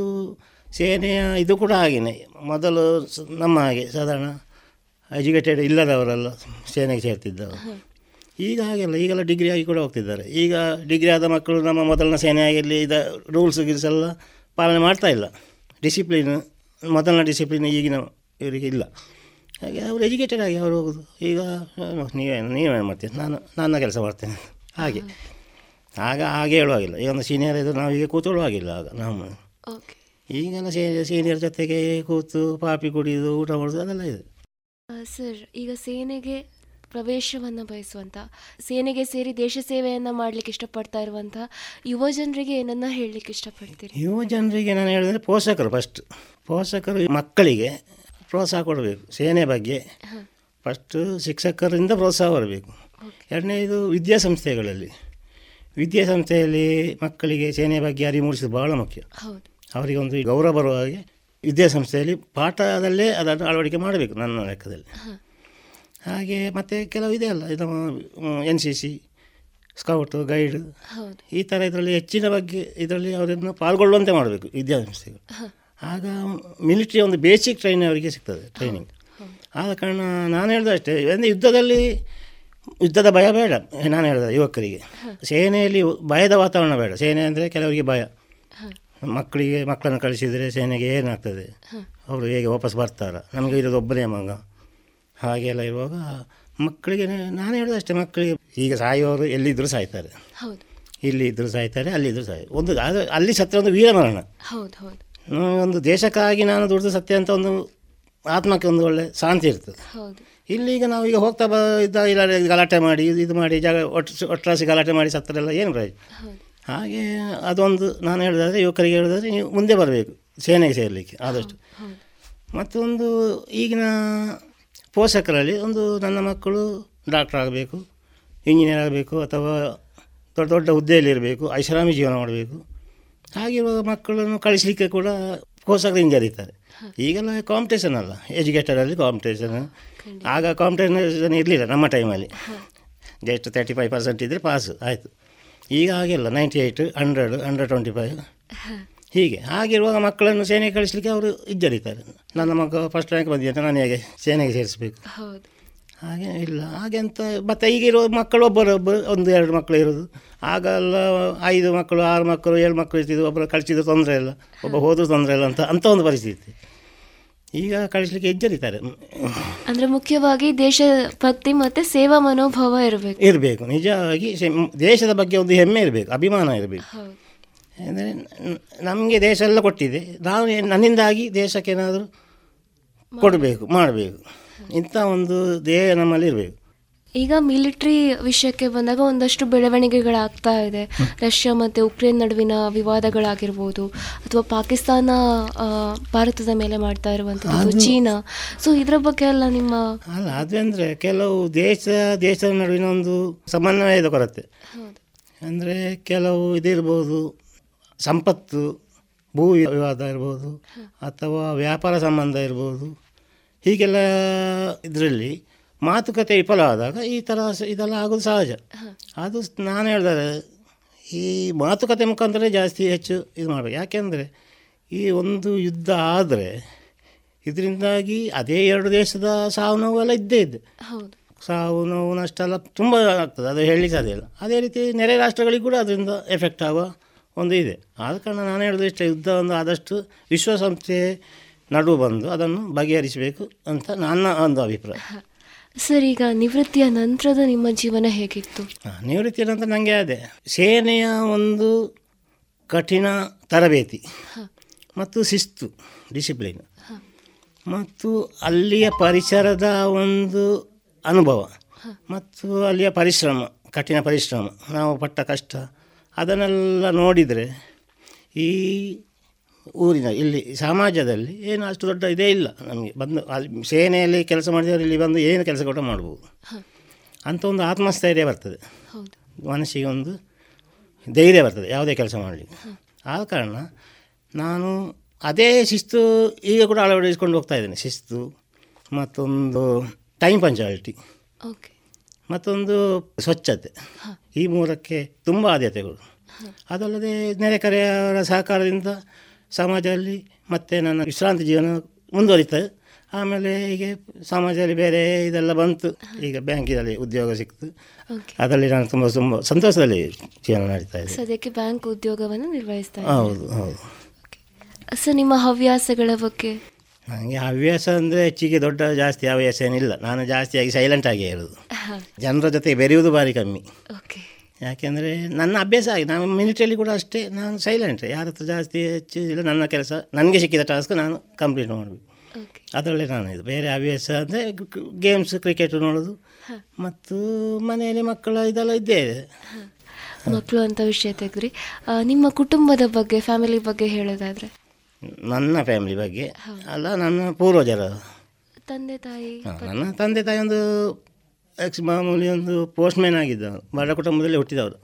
ಸೇನೆಯ ಇದು ಕೂಡ ಹಾಗೆಯೇ ಮೊದಲು ನಮ್ಮ ಹಾಗೆ ಸಾಧಾರಣ ಎಜುಕೇಟೆಡ್ ಇಲ್ಲದವರೆಲ್ಲ ಸೇನೆಗೆ ಸೇರ್ತಿದ್ದವರು. ಈಗ ಹಾಗೆಲ್ಲ ಈಗೆಲ್ಲ ಡಿಗ್ರಿ ಆಗಿ ಕೂಡ ಹೋಗ್ತಿದ್ದಾರೆ. ಈಗ ಡಿಗ್ರಿ ಆದ ಮಕ್ಕಳು ನಮ್ಮ ಮೊದಲನೇ ಸೇನೆ ಆಗಿರಲಿ ಇದ ರೂಲ್ಸ್ ಗೀಲ್ಸ್ ಎಲ್ಲ ಪಾಲನೆ ಮಾಡ್ತಾ ಇಲ್ಲ. ಡಿಸಿಪ್ಲಿನ್ ಮೊದಲನೇ ಡಿಸಿಪ್ಲಿನ್ ಈಗಿನ ಇವರಿಗೆ ಇಲ್ಲ. ಹಾಗೆ ಅವರು ಎಜುಕೇಟೆಡ್ ಆಗಿ ಅವರು ಹೋಗೋದು. ಈಗ ನೀವೇನು ನೀವೇನು ಮಾಡ್ತೀರಿ? ನಾನು ನನ್ನ ಕೆಲಸ ಮಾಡ್ತೇನೆ. ಹಾಗೆ. ಆಗ ಹಾಗೆ ಹೇಳುವಾಗಿಲ್ಲ. ಈಗ ಒಂದು ಸೀನಿಯರ್ ಇದ್ದರೆ ನಾವು ಈಗ ಕೂತ್ಕೊಳ್ಳುವಾಗಿಲ್ಲ ಆಗ ನಾವು ಓಕೆ ಈಗೆಲ್ಲ ಸೀನಿಯರ್ ಜೊತೆಗೆ ಕೂತು ಪಾಪಿ ಕುಡಿಯೋದು ಊಟ ಮಾಡೋದು ಅದೆಲ್ಲ ಇದೆ. ಸರ್ ಈಗ ಸೇನೆಗೆ ಪ್ರವೇಶವನ್ನು ಬಯಸುವಂಥ ಸೇನೆಗೆ ಸೇರಿ ದೇಶ ಸೇವೆಯನ್ನು ಮಾಡಲಿಕ್ಕೆ ಇಷ್ಟಪಡ್ತಾ ಇರುವಂಥ ಯುವ ಜನರಿಗೆ ಏನನ್ನ ಹೇಳಲಿಕ್ಕೆ ಇಷ್ಟಪಡ್ತೀರಿ? ಯುವ ಜನರಿಗೆ ನಾನು ಹೇಳಿದ್ರೆ ಪೋಷಕರು ಫಸ್ಟ್ ಪೋಷಕರು ಮಕ್ಕಳಿಗೆ ಪ್ರೋತ್ಸಾಹ ಕೊಡಬೇಕು ಸೇನೆ ಬಗ್ಗೆ. ಫಸ್ಟು ಶಿಕ್ಷಕರಿಂದ ಪ್ರೋತ್ಸಾಹ ಬರಬೇಕು ಎರಡನೇದು ವಿದ್ಯಾಸಂಸ್ಥೆಗಳಲ್ಲಿ ವಿದ್ಯಾಸಂಸ್ಥೆಯಲ್ಲಿ ಮಕ್ಕಳಿಗೆ ಸೇನೆ ಬಗ್ಗೆ ಅರಿವು ಮೂಡಿಸೋದು ಬಹಳ ಮುಖ್ಯ. ಅವರಿಗೆ ಒಂದು ಗೌರವ ಬರುವ ಹಾಗೆ ವಿದ್ಯಾಸಂಸ್ಥೆಯಲ್ಲಿ ಪಾಠದಲ್ಲೇ ಅದನ್ನು ಅಳವಡಿಕೆ ಮಾಡಬೇಕು ನನ್ನ ಲೆಕ್ಕದಲ್ಲಿ. ಹಾಗೆ ಮತ್ತು ಕೆಲವು ಇದೆ ಅಲ್ಲ ಇದು N C C scout guide. ಈ ಥರ ಇದರಲ್ಲಿ ಹೆಚ್ಚಿನ ಬಗ್ಗೆ ಇದರಲ್ಲಿ ಅವರನ್ನು ಪಾಲ್ಗೊಳ್ಳುವಂತೆ ಮಾಡಬೇಕು ವಿದ್ಯಾಸಂಸ್ಥೆಗಳು ಆಗ ಮಿಲಿಟ್ರಿ ಒಂದು ಬೇಸಿಕ್ ಟ್ರೈನಿಂಗ್ ಅವರಿಗೆ ಸಿಗ್ತದೆ ಟ್ರೈನಿಂಗ್ ಆದ ಕಾರಣ ನಾನು ಹೇಳ್ದೆ ಅಷ್ಟೇ ಅಂದರೆ ಯುದ್ಧದಲ್ಲಿ ಯುದ್ಧದ ಭಯ ಬೇಡ ನಾನು ಹೇಳ್ದೆ ಯುವಕರಿಗೆ. ಸೇನೆಯಲ್ಲಿ ಭಯದ ವಾತಾವರಣ ಬೇಡ ಸೇನೆ ಅಂದರೆ ಕೆಲವರಿಗೆ ಭಯ. ಮಕ್ಕಳಿಗೆ ಮಕ್ಕಳನ್ನು ಕಳಿಸಿದರೆ ಸೇನೆಗೆ ಏನಾಗ್ತದೆ? ಅವರು ಹೇಗೆ ವಾಪಸ್ ಬರ್ತಾರ? ನಮಗೆ ಇರೋದು ಒಬ್ಬನೇ ಮಗ. ಹಾಗೆಲ್ಲ ಇರುವಾಗ ಮಕ್ಕಳಿಗೆ ನಾನು ಹೇಳ್ದೆ ಅಷ್ಟೇ ಮಕ್ಕಳಿಗೆ ಈಗ ಸಾಯೋರು ಎಲ್ಲಿದ್ದರೂ ಸಾಯ್ತಾರೆ. ಇಲ್ಲಿ ಇದ್ದರೂ ಸಾಯ್ತಾರೆ ಅಲ್ಲಿದ್ದರೂ ಸಾಯ್ ಒಂದು ಅದು ಅಲ್ಲಿ ಸತ್ರ ಒಂದು ವೀರಮರಣ. ಹೌದು ಹೌದು. ಒಂದು ದೇಶಕ್ಕಾಗಿ ನಾನು ದುಡಿದು ಸತ್ಯ ಅಂತ ಒಂದು ಆತ್ಮಕ್ಕೆ ಒಂದು ಒಳ್ಳೆ ಶಾಂತಿ ಇರ್ತದೆ. ಇಲ್ಲಿ ಈಗ ನಾವು ಈಗ ಹೋಗ್ತಾ ಬ ಇದ್ದ ಇಲ್ಲ ಗಲಾಟೆ ಮಾಡಿ ಇದು ಇದು ಮಾಡಿ ಜಾಗ ಒಟ್ಟು ಒಟ್ಟರಾಸಿ ಗಲಾಟೆ ಮಾಡಿ ಸತ್ತರೆಲ್ಲ ಏನು ಪ್ರಯೋಜನ? ಹಾಗೆ ಅದೊಂದು ನಾನು ಹೇಳಿದ್ರೆ ಯುವಕರಿಗೆ ಹೇಳಿದ್ರೆ ನೀವು ಮುಂದೆ ಬರಬೇಕು ಸೇನೆಗೆ ಸೇರಲಿಕ್ಕೆ ಆದಷ್ಟು. ಮತ್ತೊಂದು ಈಗಿನ ಪೋಷಕರಲ್ಲಿ ಒಂದು ನನ್ನ ಮಕ್ಕಳು ಡಾಕ್ಟರ್ ಆಗಬೇಕು ಇಂಜಿನಿಯರ್ ಆಗಬೇಕು ಅಥವಾ ದೊಡ್ಡ ದೊಡ್ಡ ಹುದ್ದೆಯಲ್ಲಿರಬೇಕು ಐಷಾರಾಮಿ ಜೀವನ ಮಾಡಬೇಕು. ಹಾಗಿರುವಾಗ ಮಕ್ಕಳನ್ನು ಕಳಿಸಲಿಕ್ಕೆ ಕೂಡ ಪೋಷಕರು ಹಿಂಜರಿತಾರೆ. ಈಗೆಲ್ಲ ಕಾಂಪಿಟೇಷನ್ ಅಲ್ಲ ಎಜುಕೇಟರಲ್ಲಿ ಕಾಂಪಿಟೇಷನ್ ಆಗ ಕಾಂಪಿಟೇಷನ್ ಇರಲಿಲ್ಲ ನಮ್ಮ ಟೈಮಲ್ಲಿ ಜಸ್ಟ್ ತರ್ಟಿ ಫೈವ್ ಪರ್ಸೆಂಟ್ ಇದ್ದರೆ ಪಾಸ್ ಆಯಿತು. ಈಗ ಹಾಗೆಲ್ಲ ninety eight hundred hundred twenty five ಹೀಗೆ ಹಾಗಿರುವಾಗ ಮಕ್ಕಳನ್ನು ಸೇನೆಗೆ ಕಳಿಸಲಿಕ್ಕೆ ಅವರು ಇಜ್ಜರಿತಾರೆ ನನ್ನ ಮಗ ಫಸ್ಟ್ ರ್ಯಾಂಕ್ ಬಂದಿದೆ ನಾನು ಹೇಗೆ ಸೇನೆಗೆ ಸೇರಿಸಬೇಕು? ಹೌದು. ಹಾಗೆ ಇಲ್ಲ. ಹಾಗೆ ಅಂತ ಮತ್ತು ಈಗಿರೋ ಮಕ್ಕಳು ಒಬ್ಬರೊಬ್ಬರು ಒಂದು ಎರಡು ಮಕ್ಕಳು ಇರೋದು. ಆಗಲ್ಲ ಐದು ಮಕ್ಕಳು ಆರು ಮಕ್ಕಳು ಏಳು ಮಕ್ಕಳು ಇರ್ತಿದ್ದು ಒಬ್ಬರು ಕಳಿಸಿದ್ರು ತೊಂದರೆ ಇಲ್ಲ. ಒಬ್ಬ ಹೋದರೂ ತೊಂದರೆ ಇಲ್ಲ ಅಂತ ಅಂಥ ಒಂದು ಪರಿಸ್ಥಿತಿ. ಈಗ ಕಳಿಸ್ಲಿಕ್ಕೆ ಹೆಜ್ಜರಿತಾರೆ ಅಂದ್ರೆ ಮುಖ್ಯವಾಗಿ ದೇಶಭಕ್ತಿ ಮತ್ತೆ ಸೇವಾ ಮನೋಭಾವ ಇರಬೇಕು. ಇರಬೇಕು. ನಿಜವಾಗಿ ದೇಶದ ಬಗ್ಗೆ ಒಂದು ಹೆಮ್ಮೆ ಇರಬೇಕು ಅಭಿಮಾನ ಇರಬೇಕು. ಅಂದರೆ ನಮಗೆ ದೇಶ ಎಲ್ಲ ಕೊಟ್ಟಿದೆ. ನಾವು ನನ್ನಿಂದಾಗಿ ದೇಶಕ್ಕೆ ಏನಾದರೂ ಕೊಡಬೇಕು ಮಾಡಬೇಕು. ಇಂಥ ಒಂದು ಧ್ಯೇಯ ನಮ್ಮಲ್ಲಿ ಇರಬೇಕು. ಈಗ ಮಿಲಿಟರಿ ವಿಷಯಕ್ಕೆ ಬಂದಾಗ ಒಂದಷ್ಟು ಬೆಳವಣಿಗೆಗಳಾಗ್ತಾ ಇದೆ. ರಷ್ಯಾ ಮತ್ತು ಉಕ್ರೇನ್ ನಡುವಿನ ವಿವಾದಗಳಾಗಿರ್ಬೋದು ಅಥವಾ ಪಾಕಿಸ್ತಾನ ಭಾರತದ ಮೇಲೆ ಮಾಡ್ತಾ ಇರುವಂಥದ್ದು ಚೀನಾ. ಸೊ ಇದರ ಬಗ್ಗೆ ಎಲ್ಲ ನಿಮ್ಮ ಅಲ್ಲ ಅದಂದರೆ ಕೆಲವು ದೇಶ ದೇಶದ ನಡುವಿನ ಒಂದು ಸಮನ್ವಯದ ಕೊರತೆ. ಅಂದರೆ ಕೆಲವು ಇದಿರ್ಬೋದು ಸಂಪತ್ತು ಭೂ ವಿವಾದ ಇರ್ಬೋದು ಅಥವಾ ವ್ಯಾಪಾರ ಸಂಬಂಧ ಇರ್ಬೋದು ಹೀಗೆಲ್ಲ ಇದರಲ್ಲಿ ಮಾತುಕತೆ ವಿಫಲವಾದಾಗ ಈ ಥರ ಇದೆಲ್ಲ ಆಗೋದು ಸಹಜ. ಅದು ನಾನು ಹೇಳಿದರೆ ಈ ಮಾತುಕತೆ ಮುಖಾಂತರ ಜಾಸ್ತಿ ಹೆಚ್ಚು ಇದು ಮಾಡಬೇಕು. ಯಾಕೆಂದರೆ ಈ ಒಂದು ಯುದ್ಧ ಆದರೆ ಇದರಿಂದಾಗಿ ಅದೇ ಎರಡು ದೇಶದ ಸಾವು ಎಲ್ಲ ಇದ್ದೇ ಇದೆ ಸಾವು ನೋವು ನಷ್ಟ ಎಲ್ಲ ತುಂಬ ಆಗ್ತದೆ. ಅದು ಹೇಳಲಿಕ್ಕೆ ಸಾಧ್ಯ ಇಲ್ಲ. ಅದೇ ರೀತಿ ನೆರೆ ರಾಷ್ಟ್ರಗಳಿಗೆ ಕೂಡ ಅದರಿಂದ ಎಫೆಕ್ಟ್ ಆಗುವ ಒಂದು ಇದೆ. ಆದ ಕಾರಣ ನಾನು ಹೇಳೋದು ಇಷ್ಟೇ ಒಂದು ಆದಷ್ಟು ವಿಶ್ವಸಂಸ್ಥೆ ನಡುವೆ ಬಂದು ಅದನ್ನು ಬಗೆಹರಿಸಬೇಕು ಅಂತ ನನ್ನ ಒಂದು ಅಭಿಪ್ರಾಯ. ಸರ್ ಈಗ ನಿವೃತ್ತಿಯ ನಂತರದ ನಿಮ್ಮ ಜೀವನ ಹೇಗಿತ್ತು? ನಿವೃತ್ತಿಯ ನಂತರ ನನಗೆ ಅದೇ. ಸೇನೆಯ ಒಂದು ಕಠಿಣ ತರಬೇತಿ ಮತ್ತು ಶಿಸ್ತು ಡಿಸಿಪ್ಲಿನ್. ಮತ್ತು ಅಲ್ಲಿಯ ಪರಿಸರದ ಒಂದು ಅನುಭವ. ಮತ್ತು ಅಲ್ಲಿಯ ಪರಿಶ್ರಮ ಕಠಿಣ ಪರಿಶ್ರಮ ನಾವು ಪಟ್ಟ ಕಷ್ಟ ಅದನ್ನೆಲ್ಲ ನೋಡಿದರೆ ಈ ಊರಿನ ಇಲ್ಲಿ ಸಮಾಜದಲ್ಲಿ ಏನು ಅಷ್ಟು ದೊಡ್ಡ ಇದೇ ಇಲ್ಲ ನಮಗೆ. ಬಂದು ಅಲ್ಲಿ ಸೇನೆಯಲ್ಲಿ ಕೆಲಸ ಮಾಡಿದವರು ಇಲ್ಲಿ ಬಂದು ಏನು ಕೆಲಸ ಕೂಡ ಮಾಡ್ಬೋದು. ಅಂತ ಒಂದು ಆತ್ಮಸ್ಥೈರ್ಯ ಬರ್ತದೆ. ಮನಸ್ಸಿಗೆ ಒಂದು ಧೈರ್ಯ ಬರ್ತದೆ ಯಾವುದೇ ಕೆಲಸ ಮಾಡಲಿಕ್ಕೆ ಆದ ಕಾರಣ ನಾನು ಅದೇ ಶಿಸ್ತು ಈಗ ಕೂಡ ಅಳವಡಿಸ್ಕೊಂಡು ಹೋಗ್ತಾ ಇದ್ದೇನೆ. ಶಿಸ್ತು ಮತ್ತೊಂದು ಟೈಮ್ ಪಂಚಾಲಿಟಿ ಓಕೆ. ಮತ್ತೊಂದು ಸ್ವಚ್ಛತೆ. ಈ ಮೂರಕ್ಕೆ ತುಂಬ ಆದ್ಯತೆಗಳು. ಅದಲ್ಲದೆ ನೆರೆಕರೆಯವರ ಸಹಕಾರದಿಂದ ಸಮಾಜದಲ್ಲಿ ಮತ್ತೆ ನನ್ನ ವಿಶ್ರಾಂತಿ ಜೀವನ ಮುಂದುವರಿತದೆ ಆಮೇಲೆ ಹೀಗೆ ಸಮಾಜದಲ್ಲಿ ಬೇರೆ ಇದೆಲ್ಲ ಬಂತು. ಈಗ ಬ್ಯಾಂಕಿನಲ್ಲಿ ಉದ್ಯೋಗ ಸಿಕ್ತು. ಅದರಲ್ಲಿ ನಾನು ತುಂಬ ತುಂಬ ಸಂತೋಷದಲ್ಲಿ ಜೀವನ ನಡೀತಾ ಇದೆ. ಸದ್ಯಕ್ಕೆ ಬ್ಯಾಂಕ್ ಉದ್ಯೋಗವನ್ನು ನಿರ್ವಹಿಸ್ತಾ? ಹೌದು ಹೌದು. ಸರ್ ನಿಮ್ಮ ಹವ್ಯಾಸಗಳ ಬಗ್ಗೆ? ನನಗೆ ಹವ್ಯಾಸ ಅಂದರೆ ಹೆಚ್ಚಿಗೆ ದೊಡ್ಡ ಜಾಸ್ತಿ ಹವ್ಯಾಸ ಏನಿಲ್ಲ. ನಾನು ಜಾಸ್ತಿಯಾಗಿ ಸೈಲೆಂಟ್ ಆಗಿ ಇರೋದು. ಜನರ ಜೊತೆ ಬೆರೆಯುವುದು ಭಾರಿ ಕಮ್ಮಿ. ಓಕೆ ಯಾಕೆಂದರೆ ನನ್ನ ಅಭ್ಯಾಸ ಆಗಿದೆ. ನಾನು ಮಿಲಿಟ್ರಿಯಲ್ಲಿ ಕೂಡ ಅಷ್ಟೇ ನಾನು ಸೈಲೆಂಟ್ ಯಾರ ಹತ್ರ ಜಾಸ್ತಿ ಹೆಚ್ಚು ಇಲ್ಲ ನನ್ನ ಕೆಲಸ ನನಗೆ ಸಿಕ್ಕಿದ ಟಾಸ್ಕ್ ನಾನು ಕಂಪ್ಲೀಟ್ ಮಾಡಬೇಕು ಅದರಲ್ಲೇ ನಾನು ಇದು ಬೇರೆ ಹವ್ಯಾಸ ಅಂದರೆ ಗೇಮ್ಸ್ ಕ್ರಿಕೆಟ್ ನೋಡೋದು. ಮತ್ತು ಮನೆಯಲ್ಲಿ ಮಕ್ಕಳ ಇದೆಲ್ಲ ಇದ್ದೇ ಇದೆ. ಮಕ್ಕಳು ಅಂತ ವಿಷಯ ತೆಗ್ರಿ ನಿಮ್ಮ ಕುಟುಂಬದ ಬಗ್ಗೆ ಫ್ಯಾಮಿಲಿ ಬಗ್ಗೆ ಹೇಳೋದಾದರೆ? ನನ್ನ ಫ್ಯಾಮಿಲಿ ಬಗ್ಗೆ? ಅಲ್ಲ ನನ್ನ ಪೂರ್ವಜರ. ತಂದೆ ತಾಯಿ ನನ್ನ ತಂದೆ ತಾಯಿ ಒಂದು ಎಕ್ಸ್ ಮಾಮೂಲಿ ಒಂದು ಪೋಸ್ಟ್ಮ್ಯಾನ್ ಆಗಿದ್ದ. ಬಡ ಕುಟುಂಬದಲ್ಲಿ ಹುಟ್ಟಿದವರು.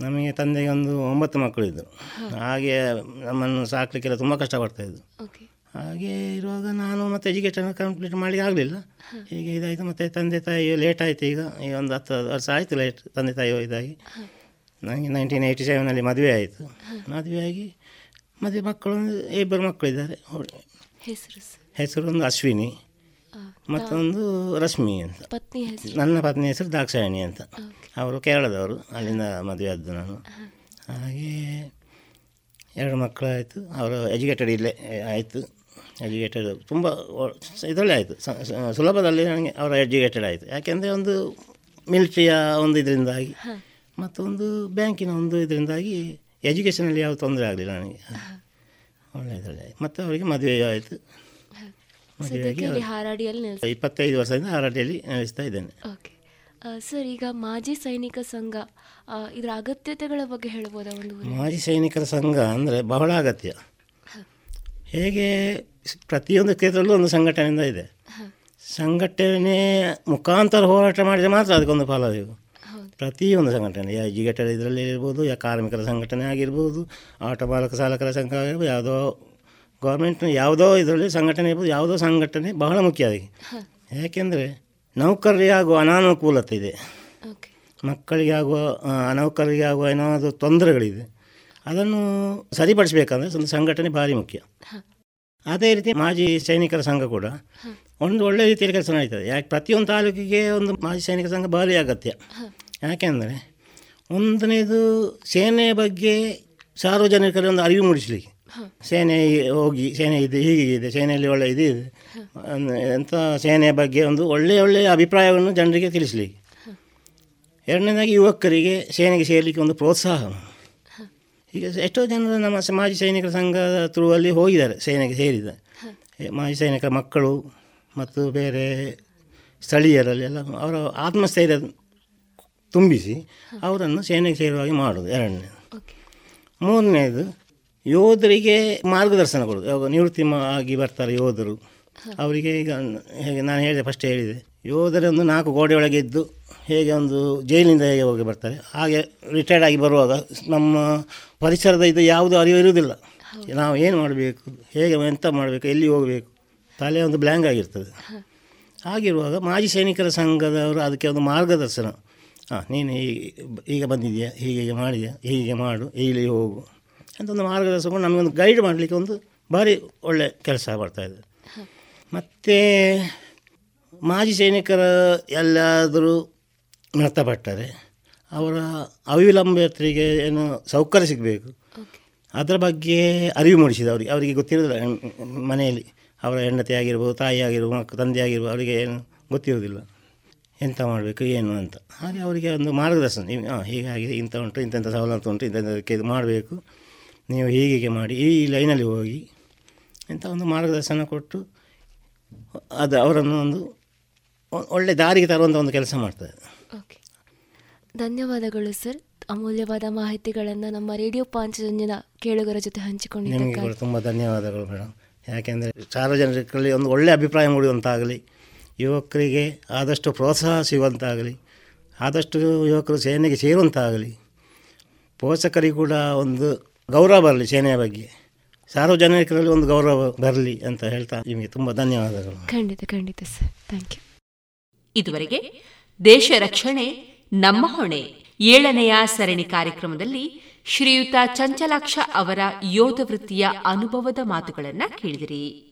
ನಮಗೆ ತಂದೆಗೆ ಒಂದು ಒಂಬತ್ತು ಮಕ್ಕಳು ಇದ್ದರು ಹಾಗೆ ನಮ್ಮನ್ನು ಸಾಕಲಿಕ್ಕೆಲ್ಲ ತುಂಬ ಕಷ್ಟಪಡ್ತಾಯಿದ್ದು ಓಕೆ. ಹಾಗೆ ಇರುವಾಗ ನಾನು ಮತ್ತೆ ಎಜುಕೇಷನ್ ಕಂಪ್ಲೀಟ್ ಮಾಡಲಿಕ್ಕೆ ಆಗಲಿಲ್ಲ. ಈಗ ಇದಾಯಿತು. ಮತ್ತು ತಂದೆ ತಾಯಿ ಲೇಟ್ ಆಯಿತು ಈಗ. ಈಗ ಒಂದು ಹತ್ತು ವರ್ಷ ಆಯಿತು ಲೇಟ್ ತಂದೆ ತಾಯಿ ಇದಾಗಿ. ನನಗೆ ನೈನ್ಟೀನ್ ಏಯ್ಟಿ ಸೆವೆನಲ್ಲಿ ಮದುವೆ ಆಯಿತು. ಮದುವೆಯಾಗಿ ಮದುವೆ ಮಕ್ಕಳು ಇಬ್ಬರು ಮಕ್ಕಳಿದ್ದಾರೆ. ಹೆಸರು ಸರ್? ಹೆಸರು ಒಂದು ಅಶ್ವಿನಿ. ಮತ್ತೊಂದು ರಶ್ಮಿ ಅಂತ. ಪತ್ನಿ ನನ್ನ ಪತ್ನಿ ಹೆಸರು ದಾಕ್ಷಾಯಣಿ ಅಂತ. ಅವರು ಕೇರಳದವರು ಅಲ್ಲಿಂದ ಮದುವೆ ಆದ್ದು ನಾನು. ಹಾಗೆ ಎರಡು ಮಕ್ಕಳಾಯಿತು. ಅವರು ಎಜುಕೇಟೆಡ್ ಇಲ್ಲೇ ಆಯಿತು. ಎಜುಕೇಟೆಡ್ ತುಂಬ ಇದರಲ್ಲೇ ಆಯಿತು. ಸುಲಭದಲ್ಲಿ ನನಗೆ ಅವರ ಎಜುಕೇಟೆಡ್ ಆಯಿತು. ಯಾಕೆಂದರೆ ಒಂದು ಮಿಲಿಟ್ರಿಯ ಒಂದು ಇದರಿಂದಾಗಿ ಮತ್ತೊಂದು ಬ್ಯಾಂಕಿನ ಒಂದು ಇದರಿಂದಾಗಿ ಎಜುಕೇಷನಲ್ಲಿ ಯಾವ ತೊಂದರೆ ಆಗಲಿಲ್ಲ ನನಗೆ. ಆಯಿತು. ಮತ್ತು ಅವರಿಗೆ ಮದುವೆ ಆಯಿತು. ಸದ್ಯಕ್ಕೆ ಇಲ್ಲಿ ಹಾರಾಡಿಯಲ್ಲಿ ನೆಲೆಸ ಇಪ್ಪತ್ತೈದು ವರ್ಷದಿಂದ ಹಾರಾಟಿಯಲ್ಲಿ ನಡೆಸ್ತಾ ಇದ್ದೇನೆ. ಓಕೆ ಸರ್ ಈಗ ಮಾಜಿ ಸೈನಿಕ ಸಂಘ ಇದರ ಅಗತ್ಯತೆಗಳ ಬಗ್ಗೆ ಹೇಳ್ಬೋದಾ ಒಂದು ಮಾಜಿ ಸೈನಿಕರ ಸಂಘ ಅಂದರೆ ಬಹಳ ಅಗತ್ಯ. ಹೇಗೆ ಪ್ರತಿಯೊಂದು ಕ್ಷೇತ್ರದಲ್ಲೂ ಒಂದು ಸಂಘಟನೆಯಿಂದ ಇದೆ. ಸಂಘಟನೆ ಮುಖಾಂತರ ಹೋರಾಟ ಮಾಡಿದರೆ ಮಾತ್ರ ಅದಕ್ಕೊಂದು ಫಲ ಬೇಕು ಪ್ರತಿಯೊಂದು ಸಂಘಟನೆ ಯಾ ಜಿಗಟರ ಇದರಲ್ಲಿ ಇರ್ಬೋದು ಯಾ ಕಾರ್ಮಿಕರ ಸಂಘಟನೆ ಆಗಿರ್ಬೋದು ಆಟೋ ಬಾಲಕ ಚಾಲಕರ ಸಂಘ ಆಗಿರ್ಬೋದು ಯಾವುದೋ ಗೌರ್ಮೆಂಟ್ ಯಾವುದೋ ಇದರಲ್ಲಿ ಸಂಘಟನೆ ಇರ್ಬೋದು ಯಾವುದೋ ಸಂಘಟನೆ ಬಹಳ ಮುಖ್ಯ ಅದಕ್ಕೆ. ಯಾಕೆಂದರೆ ನೌಕರರಿಗೆ ಆಗುವ ಅನಾನುಕೂಲತೆ ಇದೆ. ಮಕ್ಕಳಿಗೆ ಆಗುವ ನೌಕರರಿಗೆ ಆಗುವ ಏನಾದರೂ ತೊಂದರೆಗಳಿದೆ ಅದನ್ನು ಸರಿಪಡಿಸಬೇಕಂದ್ರೆ ಒಂದು ಸಂಘಟನೆ ಭಾರಿ ಮುಖ್ಯ. ಅದೇ ರೀತಿ ಮಾಜಿ ಸೈನಿಕರ ಸಂಘ ಕೂಡ ಒಂದು ಒಳ್ಳೆಯ ರೀತಿಯಲ್ಲಿ ಕೆಲಸ ನಡೀತದೆ. ಯಾಕೆ ಪ್ರತಿಯೊಂದು ತಾಲೂಕಿಗೆ ಒಂದು ಮಾಜಿ ಸೈನಿಕ ಸಂಘ ಭಾರಿ ಅಗತ್ಯ. ಯಾಕೆಂದರೆ ಒಂದನೇದು ಸೇನೆಯ ಬಗ್ಗೆ ಸಾರ್ವಜನಿಕರಿಗೆ ಒಂದು ಅರಿವು ಮೂಡಿಸಲಿಕ್ಕೆ. ಸೇನೆ ಹೋಗಿ ಸೇನೆ ಇದೆ ಹೀಗಿದೆ ಸೇನೆಯಲ್ಲಿ ಒಳ್ಳೆ ಇದು ಇದೆ. ಅಂತ ಸೇನೆಯ ಬಗ್ಗೆ ಒಂದು ಒಳ್ಳೆಯ ಒಳ್ಳೆಯ ಅಭಿಪ್ರಾಯವನ್ನು ಜನರಿಗೆ ತಿಳಿಸಲಿ ಎರಡನೇದಾಗಿ ಯುವಕರಿಗೆ ಸೇನೆಗೆ ಸೇರಲಿಕ್ಕೆ ಒಂದು ಪ್ರೋತ್ಸಾಹ ಈಗ ಎಷ್ಟೋ ಜನರು ನಮ್ಮ ಮಾಜಿ ಸೈನಿಕರ ಸಂಘದ ಥ್ರೂವಲ್ಲಿ ಹೋಗಿದ್ದಾರೆ ಸೇನೆಗೆ ಸೇರಿದ. ಮಾಜಿ ಸೈನಿಕರ ಮಕ್ಕಳು ಮತ್ತು ಬೇರೆ ಸ್ಥಳೀಯರಲ್ಲಿ ಎಲ್ಲ ಅವರ ಆತ್ಮಸ್ಥೈರ್ಯ ತುಂಬಿಸಿ ಅವರನ್ನು ಸೇನೆಗೆ ಸೇರುವಾಗಿ ಮಾಡೋದು ಎರಡನೇದು. ಮೂರನೇದು ಯೋಧರಿಗೆ ಮಾರ್ಗದರ್ಶನ ಕೊಡೋದು ಯಾವಾಗ ನಿವೃತ್ತಿ ಆಗಿ ಬರ್ತಾರೆ ಯೋಧರು. ಅವರಿಗೆ ಈಗ ಹೇಗೆ ನಾನು ಹೇಳಿದೆ ಫಸ್ಟ್ ಹೇಳಿದೆ. ಯೋಧರೊಂದು ನಾಲ್ಕು ಗೋಡೆಯೊಳಗೆ ಇದ್ದು ಹೇಗೆ ಒಂದು ಜೈಲಿನಿಂದ ಹೇಗೆ ಹೋಗಿ ಬರ್ತಾರೆ. ಹಾಗೆ ರಿಟೈರ್ಡ್ ಆಗಿ ಬರುವಾಗ ನಮ್ಮ ಪರಿಸರದ ಇದು ಯಾವುದು ಅರಿವು ಇರುವುದಿಲ್ಲ. ನಾವು ಏನು ಮಾಡಬೇಕು ಹೇಗೆ ಎಂತ ಮಾಡಬೇಕು ಎಲ್ಲಿ ಹೋಗಬೇಕು ತಲೆ ಒಂದು ಬ್ಲ್ಯಾಂಕ್ ಆಗಿರ್ತದೆ. ಹಾಗಿರುವಾಗ ಮಾಜಿ ಸೈನಿಕರ ಸಂಘದವರು ಅದಕ್ಕೆ ಒಂದು ಮಾರ್ಗದರ್ಶನ. ಹಾಂ ನೀನು ಹೀಗೆ ಈಗ ಬಂದಿದೆಯಾ? ಹೀಗೆ ಹೀಗೆ ಮಾಡಿದೆಯಾ? ಹೀಗೆ ಮಾಡು ಇಲ್ಲಿ ಹೋಗು. ಅಂತ ಒಂದು ಮಾರ್ಗದರ್ಶನ ನಮಗೊಂದು ಗೈಡ್ ಮಾಡಲಿಕ್ಕೆ ಒಂದು ಭಾರಿ ಒಳ್ಳೆ ಕೆಲಸ ಬರ್ತಾಯಿದೆ ಮತ್ತು ಮಾಜಿ ಸೈನಿಕರ ಎಲ್ಲಾದರೂ ಮೃತಪಟ್ಟರೆ ಅವರ ಅವಿಲಂಬಿತರಿಗೆ ಏನು ಸೌಕರ್ಯ ಸಿಗಬೇಕು. ಅದರ ಬಗ್ಗೆ ಅರಿವು ಮೂಡಿಸಿದ ಅವರಿಗೆ. ಅವರಿಗೆ ಗೊತ್ತಿರೋದಿಲ್ಲ. ಮನೆಯಲ್ಲಿ ಅವರ ಹೆಂಡತಿ ಆಗಿರ್ಬೋದು ತಾಯಿ ಆಗಿರ್ಬೋದು ಮಕ್ಕ ತಂದೆ ಆಗಿರ್ಬೋದು ಅವರಿಗೆ ಏನು ಗೊತ್ತಿರೋದಿಲ್ಲ. ಎಂಥ ಮಾಡಬೇಕು ಏನು ಅಂತ. ಹಾಗೆ ಅವರಿಗೆ ಒಂದು ಮಾರ್ಗದರ್ಶನ. ನೀವು ಹಾಂ ಹೀಗಾಗಿದೆ ಇಂಥ ಉಂಟು ಇಂಥ ಸವಲತ್ತು ಉಂಟು ಇಂಥದ್ದಕ್ಕೆ ಇದು ಮಾಡಬೇಕು. ನೀವು ಹೀಗೆ ಮಾಡಿ ಈ ಲೈನಲ್ಲಿ ಹೋಗಿ ಅಂತ ಒಂದು ಮಾರ್ಗದರ್ಶನ ಕೊಟ್ಟು ಅದು ಅವರನ್ನು ಒಂದು ಒಳ್ಳೆ ದಾರಿಗೆ ತರುವಂಥ ಒಂದು ಕೆಲಸ ಮಾಡ್ತದೆ. ಓಕೆ ಧನ್ಯವಾದಗಳು ಸರ್. ಅಮೂಲ್ಯವಾದ ಮಾಹಿತಿಗಳನ್ನು ನಮ್ಮ ರೇಡಿಯೋ ಪಾಂಚಜನ್ಯದ ಕೇಳುಗರ ಜೊತೆ ಕೂಡ ತುಂಬ ಧನ್ಯವಾದಗಳು ಮೇಡಮ್ ಯಾಕೆಂದರೆ ಸಾರ್ವಜನಿಕರಲ್ಲಿ ಒಂದು ಒಳ್ಳೆಯ ಅಭಿಪ್ರಾಯ ಮೂಡುವಂತಾಗಲಿ ಯುವಕರಿಗೆ ಆದಷ್ಟು ಪ್ರೋತ್ಸಾಹ ಸಿಗುವಂತಾಗಲಿ ಆದಷ್ಟು ಯುವಕರು ಸೇನೆಗೆ ಸೇರುವಂತಾಗಲಿ ಪೋಷಕರಿಗೆ ಕೂಡ ಒಂದು ಗೌರವ ಬರಲಿ ಸೇನೆಯ ಬಗ್ಗೆ. ಸಾರ್ವಜನಿಕರಲ್ಲಿ ಒಂದು ಗೌರವ ಬರಲಿ ಅಂತ ಹೇಳ್ತಾ ನಿಮಗೆ ತುಂಬ ಧನ್ಯವಾದಗಳು. ಖಂಡಿತ ಖಂಡಿತ ಸರ್. ಥ್ಯಾಂಕ್ ಯು ಇದುವರೆಗೆ ದೇಶ ರಕ್ಷಣೆ ನಮ್ಮ ಹೊಣೆ ಏಳನೆಯ ಸರಣಿ ಕಾರ್ಯಕ್ರಮದಲ್ಲಿ ಶ್ರೀಯುತ ಚಂಚಲಾಕ್ಷ ಅವರ ಯೋಧ ವೃತ್ತಿಯ ಅನುಭವದ ಮಾತುಗಳನ್ನು ಕೇಳಿದಿರಿ.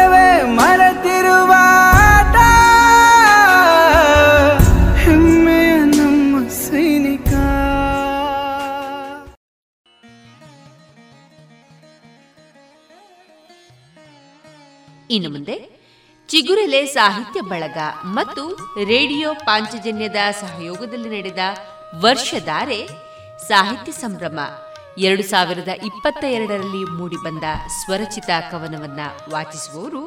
ಇನ್ನು ಮುಂದೆ ಚಿಗುರೆಲೆ ಸಾಹಿತ್ಯ ಬಳಗ ಮತ್ತು ರೇಡಿಯೋ ಪಾಂಚಜನ್ಯದ ಸಹಯೋಗದಲ್ಲಿ ನಡೆದ ವರ್ಷಧಾರೆ ಸಾಹಿತ್ಯ ಸಂಭ್ರಮ ಎರಡು ಸಾವಿರದ ಇಪ್ಪತ್ತ ಎರಡರಲ್ಲಿ ಮೂಡಿಬಂದ ಸ್ವರಚಿತ ಕವನವನ್ನ ವಾಚಿಸುವವರು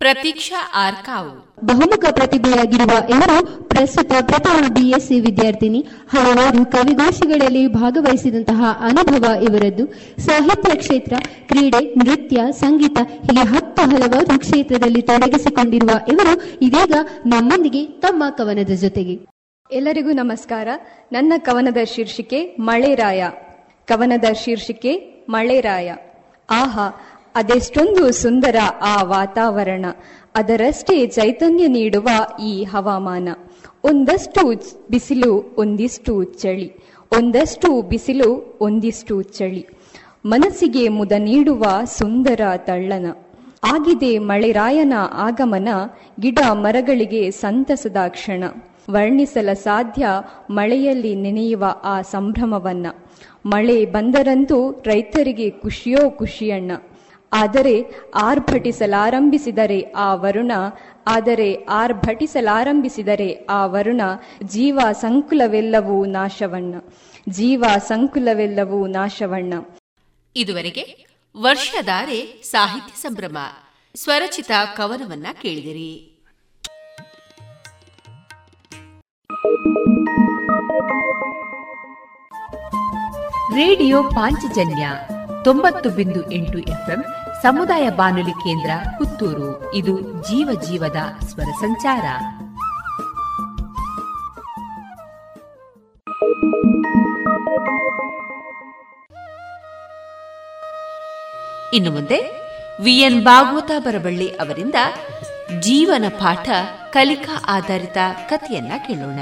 ಪ್ರತೀಕ್ಷಾ ಆರ್ಕಾವು. ಬಹುಮುಖ ಪ್ರತಿಭೆಯಾಗಿರುವ ಇವರು ಪ್ರಸ್ತುತ ಪ್ರಥಮ ಬಿಎಸ್ಸಿ ವಿದ್ಯಾರ್ಥಿನಿ. ಹಲವಾರು ಕವಿಗೋಷ್ಠಿಗಳಲ್ಲಿ ಭಾಗವಹಿಸಿದಂತಹ ಅನುಭವ ಇವರದ್ದು. ಸಾಹಿತ್ಯ ಕ್ಷೇತ್ರ ಕ್ರೀಡೆ ನೃತ್ಯ ಸಂಗೀತ ಹೀಗೆ ಹತ್ತು ಹಲವಾರು ಕ್ಷೇತ್ರದಲ್ಲಿ ತೊಡಗಿಸಿಕೊಂಡಿರುವ ಇವರು ಇದೀಗ ನಮ್ಮೊಂದಿಗೆ ತಮ್ಮ ಕವನದ ಜೊತೆಗೆ. ಎಲ್ಲರಿಗೂ ನಮಸ್ಕಾರ. ನನ್ನ ಕವನದ ಶೀರ್ಷಿಕೆ ಮಳೆರಾಯ ಕವನದ ಶೀರ್ಷಿಕೆ ಮಳೆರಾಯ ಆಹಾ ಅದೆಷ್ಟೊಂದು ಸುಂದರ ಆ ವಾತಾವರಣ. ಅದರಷ್ಟೇ ಚೈತನ್ಯ ನೀಡುವ ಈ ಹವಾಮಾನ. ಒಂದಷ್ಟು ಬಿಸಿಲು, ಒಂದಿಷ್ಟು ಚಳಿ. ಒಂದಷ್ಟು ಬಿಸಿಲು, ಒಂದಿಷ್ಟು ಚಳಿ. ಮನಸ್ಸಿಗೆ ಮುದ ನೀಡುವ ಸುಂದರ ತಳ್ಳನ. ಆಗಿದೆ ಮಳೆರಾಯನ ಆಗಮನ, ಗಿಡ ಮರಗಳಿಗೆ ಸಂತಸದ ಕ್ಷಣ. ವರ್ಣಿಸಲ ಸಾಧ್ಯ ಮಳೆಯಲ್ಲಿ ನೆನೆಯುವ ಆ ಸಂಭ್ರಮವನ್ನ. ಮಳೆ ಬಂದರಂತೂ ರೈತರಿಗೆ ಖುಷಿಯೋ ಖುಷಿಯಣ್ಣ. ಆದರೆ ಆರ್ಭಟಿಸಲಾರಂಭಿಸಿದರೆ ಆ ವರುಣ, ಆದರೆ ಆರ್ಭಟಿಸಲಾರಂಭಿಸಿದರೆ ಆ ವರುಣ, ಜೀವ ಸಂಕುಲವೆಲ್ಲವೂ ನಾಶವಣ್ಣ. ಜೀವ ಸಂಕುಲವೆಲ್ಲವೂ ನಾಶವಣ್ಣ. ಇದುವರೆಗೆ ವರ್ಷಧಾರೆ ಸಾಹಿತ್ಯ ಸಂಭ್ರಮ. ಸ್ವರಚಿತ ಕವನವನ್ನ ಕೇಳಿದಿರಿ. ರೇಡಿಯೋ ಪಾಂಚಜನ್ಯ ತೊಂಬತ್ತು ಬಿಂದು ಎಂಟು ಎಫ್ಎಂ ಸಮುದಾಯ ಬಾನುಲಿ ಕೇಂದ್ರ ಪುತ್ತೂರು. ಇದು ಜೀವ ಜೀವದ ಸ್ವರ ಸಂಚಾರ. ಇನ್ನು ಮುಂದೆ ವಿಎನ್ ಭಾಗವತ ಬರಬಳ್ಳಿ ಅವರಿಂದ ಜೀವನ ಪಾಠ ಕಲಿಕಾ ಆಧಾರಿತ ಕಥೆಯನ್ನ ಕೇಳೋಣ.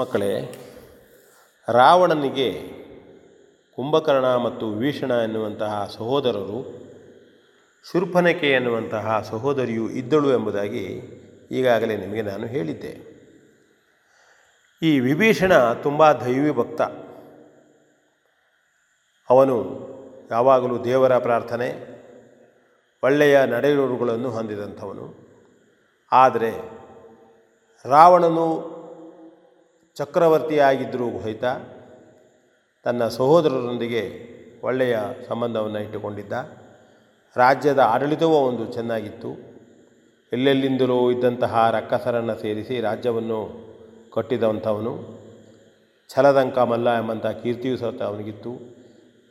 ಮಕ್ಕಳೇ, ರಾವಣನಿಗೆ ಕುಂಭಕರ್ಣ ಮತ್ತು ವಿಭೀಷಣ ಎನ್ನುವಂತಹ ಸಹೋದರರು, ಶೂರ್ಪನಕೆ ಎನ್ನುವಂತಹ ಸಹೋದರಿಯು ಇದ್ದಳು ಎಂಬುದಾಗಿ ಈಗಾಗಲೇ ನಿಮಗೆ ನಾನು ಹೇಳಿದ್ದೆ. ಈ ವಿಭೀಷಣ ತುಂಬ ದೈವಿ ಭಕ್ತ ಅವನು ಯಾವಾಗಲೂ ದೇವರ ಪ್ರಾರ್ಥನೆ, ಒಳ್ಳೆಯ ನಡೆಯೂರುಗಳನ್ನು ಹೊಂದಿದಂಥವನು. ಆದರೆ ರಾವಣನು ಚಕ್ರವರ್ತಿಯಾಗಿದ್ದರೂ ಸಹಿತ ತನ್ನ ಸಹೋದರರೊಂದಿಗೆ ಒಳ್ಳೆಯ ಸಂಬಂಧವನ್ನು ಇಟ್ಟುಕೊಂಡಿದ್ದ. ರಾಜ್ಯದ ಆಡಳಿತವೂ ಒಂದು ಚೆನ್ನಾಗಿತ್ತು. ಎಲ್ಲೆಲ್ಲಿಂದಲೂ ಇದ್ದಂತಹ ರಕ್ಕಸರನ್ನು ಸೇರಿಸಿ ರಾಜ್ಯವನ್ನು ಕಟ್ಟಿದಂಥವನು. ಛಲದಂಕ ಮಲ್ಲ ಎಂಬಂಥ ಕೀರ್ತಿಯು ಸಹ ಅವನಿಗಿತ್ತು.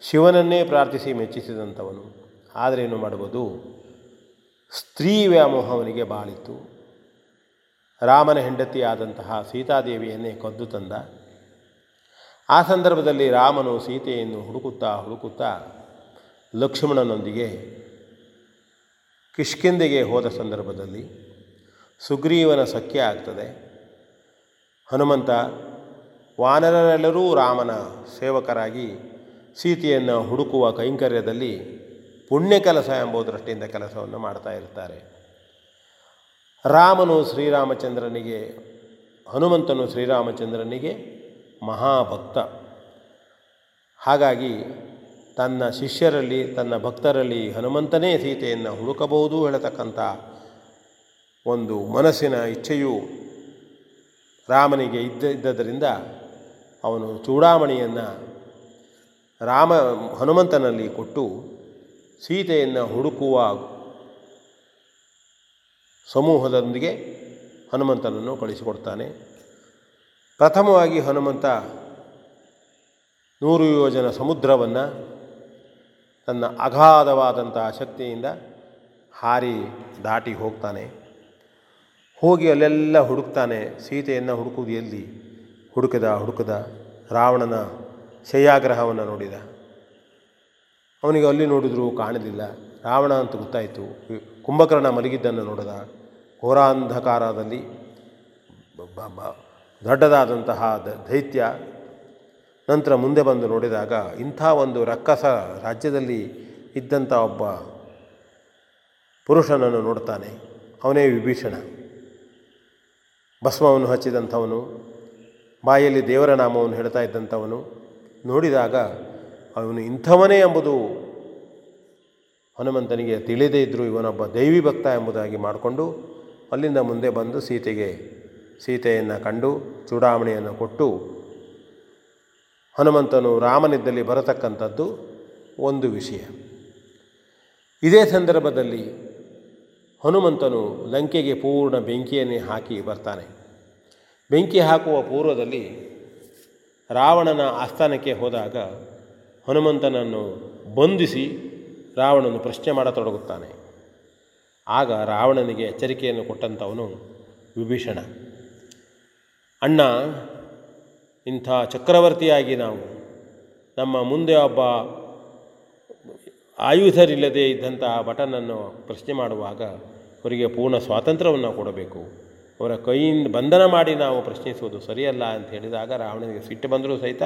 ಶಿವನನ್ನೇ ಪ್ರಾರ್ಥಿಸಿ ಮೆಚ್ಚಿಸಿದಂಥವನು. ಆದರೆ ಏನು ಮಾಡ್ಬೋದು? ಸ್ತ್ರೀ ವ್ಯಾಮೋಹ ಅವನಿಗೆ ಬಾಳಿತ್ತು. ರಾಮನ ಹೆಂಡತಿಯಾದಂತಹ ಸೀತಾದೇವಿಯನ್ನೇ ಕದ್ದು ತಂದ. ಆ ಸಂದರ್ಭದಲ್ಲಿ ರಾಮನು ಸೀತೆಯನ್ನು ಹುಡುಕುತ್ತಾ ಹುಡುಕುತ್ತಾ ಲಕ್ಷ್ಮಣನೊಂದಿಗೆ ಕಿಷ್ಕಿಂದೆಗೆ ಹೋದ ಸಂದರ್ಭದಲ್ಲಿ ಸುಗ್ರೀವನ ಸಖ್ಯ ಆಗ್ತದೆ. ಹನುಮಂತ ವಾನರರೆಲ್ಲರೂ ರಾಮನ ಸೇವಕರಾಗಿ ಸೀತೆಯನ್ನು ಹುಡುಕುವ ಕೈಂಕರ್ಯದಲ್ಲಿ ಪುಣ್ಯ ಕೆಲಸ ಎಂಬ ದೃಷ್ಟಿಯಿಂದ ಕೆಲಸವನ್ನು ಮಾಡ್ತಾ ಇರ್ತಾರೆ. ರಾಮನು ಶ್ರೀರಾಮಚಂದ್ರನಿಗೆ, ಹನುಮಂತನು ಶ್ರೀರಾಮಚಂದ್ರನಿಗೆ ಮಹಾಭಕ್ತ. ಹಾಗಾಗಿ ತನ್ನ ಶಿಷ್ಯರಲ್ಲಿ, ತನ್ನ ಭಕ್ತರಲ್ಲಿ ಹನುಮಂತನೇ ಸೀತೆಯನ್ನು ಹುಡುಕಬಹುದು ಹೇಳತಕ್ಕಂಥ ಒಂದು ಮನಸ್ಸಿನ ಇಚ್ಛೆಯು ರಾಮನಿಗೆ ಇದ್ದ, ಇದ್ದದರಿಂದ ಅವನು ಚೂಡಾಮಣಿಯನ್ನು ರಾಮ, ಹನುಮಂತನಲ್ಲಿ ಕೊಟ್ಟು ಸೀತೆಯನ್ನು ಹುಡುಕುವ ಸಮೂಹದೊಂದಿಗೆ ಹನುಮಂತನನ್ನು ಕಳಿಸಿಕೊಡ್ತಾನೆ. ಪ್ರಥಮವಾಗಿ ಹನುಮಂತ ನೂರು ಯೋಜನ ಸಮುದ್ರವನ್ನು ತನ್ನ ಅಗಾಧವಾದಂತಹ ಶಕ್ತಿಯಿಂದ ಹಾರಿ ದಾಟಿ ಹೋಗ್ತಾನೆ. ಹೋಗಿ ಅಲ್ಲೆಲ್ಲ ಹುಡುಕ್ತಾನೆ. ಸೀತೆಯನ್ನು ಹುಡುಕುವುದು ಎಲ್ಲಿ? ಹುಡುಕದ ಹುಡುಕದ ರಾವಣನ ಶಯ್ಯಾಗ್ರಹವನ್ನು ನೋಡಿದ. ಅವನಿಗೆ ಅಲ್ಲಿ ನೋಡಿದರೂ ಕಾಣಲಿಲ್ಲ. ರಾವಣ ಅಂತ ಗೊತ್ತಾಯಿತು. ಕುಂಭಕರ್ಣ ಮಲಗಿದ್ದನ್ನು ನೋಡಿದ. ಘೋರಾಂಧಕಾರದಲ್ಲಿ ದೊಡ್ಡದಾದಂತಹ ದೈತ್ಯ. ನಂತರ ಮುಂದೆ ಬಂದು ನೋಡಿದಾಗ ಇಂಥ ಒಂದು ರಕ್ಕಸ ರಾಜ್ಯದಲ್ಲಿ ಇದ್ದಂಥ ಒಬ್ಬ ಪುರುಷನನ್ನು ನೋಡ್ತಾನೆ. ಅವನೇ ವಿಭೀಷಣ. ಭಸ್ಮವನ್ನು ಹಚ್ಚಿದಂಥವನು, ಬಾಯಲ್ಲಿ ದೇವರ ನಾಮವನ್ನು ಹೇಳ್ತಾ ಇದ್ದಂಥವನು, ನೋಡಿದಾಗ ಅವನು ಇಂಥವನೇ ಎಂಬುದು ಹನುಮಂತನಿಗೆ ತಿಳಿದೇ ಇದ್ದರೂ ಇವನೊಬ್ಬ ದೈವಿ ಭಕ್ತ ಎಂಬುದಾಗಿ ಮಾಡಿಕೊಂಡು ಅಲ್ಲಿಂದ ಮುಂದೆ ಬಂದು ಸೀತೆಗೆ ಸೀತೆಯನ್ನು ಕಂಡು ಚೂಡಾಮಣಿಯನ್ನು ಕೊಟ್ಟು ಹನುಮಂತನು ರಾಮನಿದ್ದಲ್ಲಿ ಬರತಕ್ಕಂಥದ್ದು ಒಂದು ವಿಷಯ. ಇದೇ ಸಂದರ್ಭದಲ್ಲಿ ಹನುಮಂತನು ಲಂಕೆಗೆ ಪೂರ್ಣ ಬೆಂಕಿಯನ್ನೇ ಹಾಕಿ ಬರ್ತಾನೆ. ಬೆಂಕಿ ಹಾಕುವ ಪೂರ್ವದಲ್ಲಿ ರಾವಣನ ಆಸ್ಥಾನಕ್ಕೆ ಹೋದಾಗ ಹನುಮಂತನನ್ನು ಬಂಧಿಸಿ ರಾವಣನು ಪ್ರಶ್ನೆ ಮಾಡತೊಡಗುತ್ತಾನೆ. ಆಗ ರಾವಣನಿಗೆ ಎಚ್ಚರಿಕೆಯನ್ನು ಕೊಟ್ಟಂಥವನು ವಿಭೀಷಣ. ಅಣ್ಣ, ಇಂಥ ಚಕ್ರವರ್ತಿಯಾಗಿ ನಾವು ನಮ್ಮ ಮುಂದೆ ಒಬ್ಬ ಆಯುಧರಿಲ್ಲದೆ ಇದ್ದಂತಹ ಭಟನನ್ನು ಪ್ರಶ್ನೆ ಮಾಡುವಾಗ ಅವರಿಗೆ ಪೂರ್ಣ ಸ್ವಾತಂತ್ರ್ಯವನ್ನು ಕೊಡಬೇಕು. ಅವರ ಕೈಯಿಂದ ಬಂಧನ ಮಾಡಿ ನಾವು ಪ್ರಶ್ನಿಸುವುದು ಸರಿಯಲ್ಲ ಅಂತ ಹೇಳಿದಾಗ ರಾವಣನಿಗೆ ಸಿಟ್ಟು ಬಂದರೂ ಸಹಿತ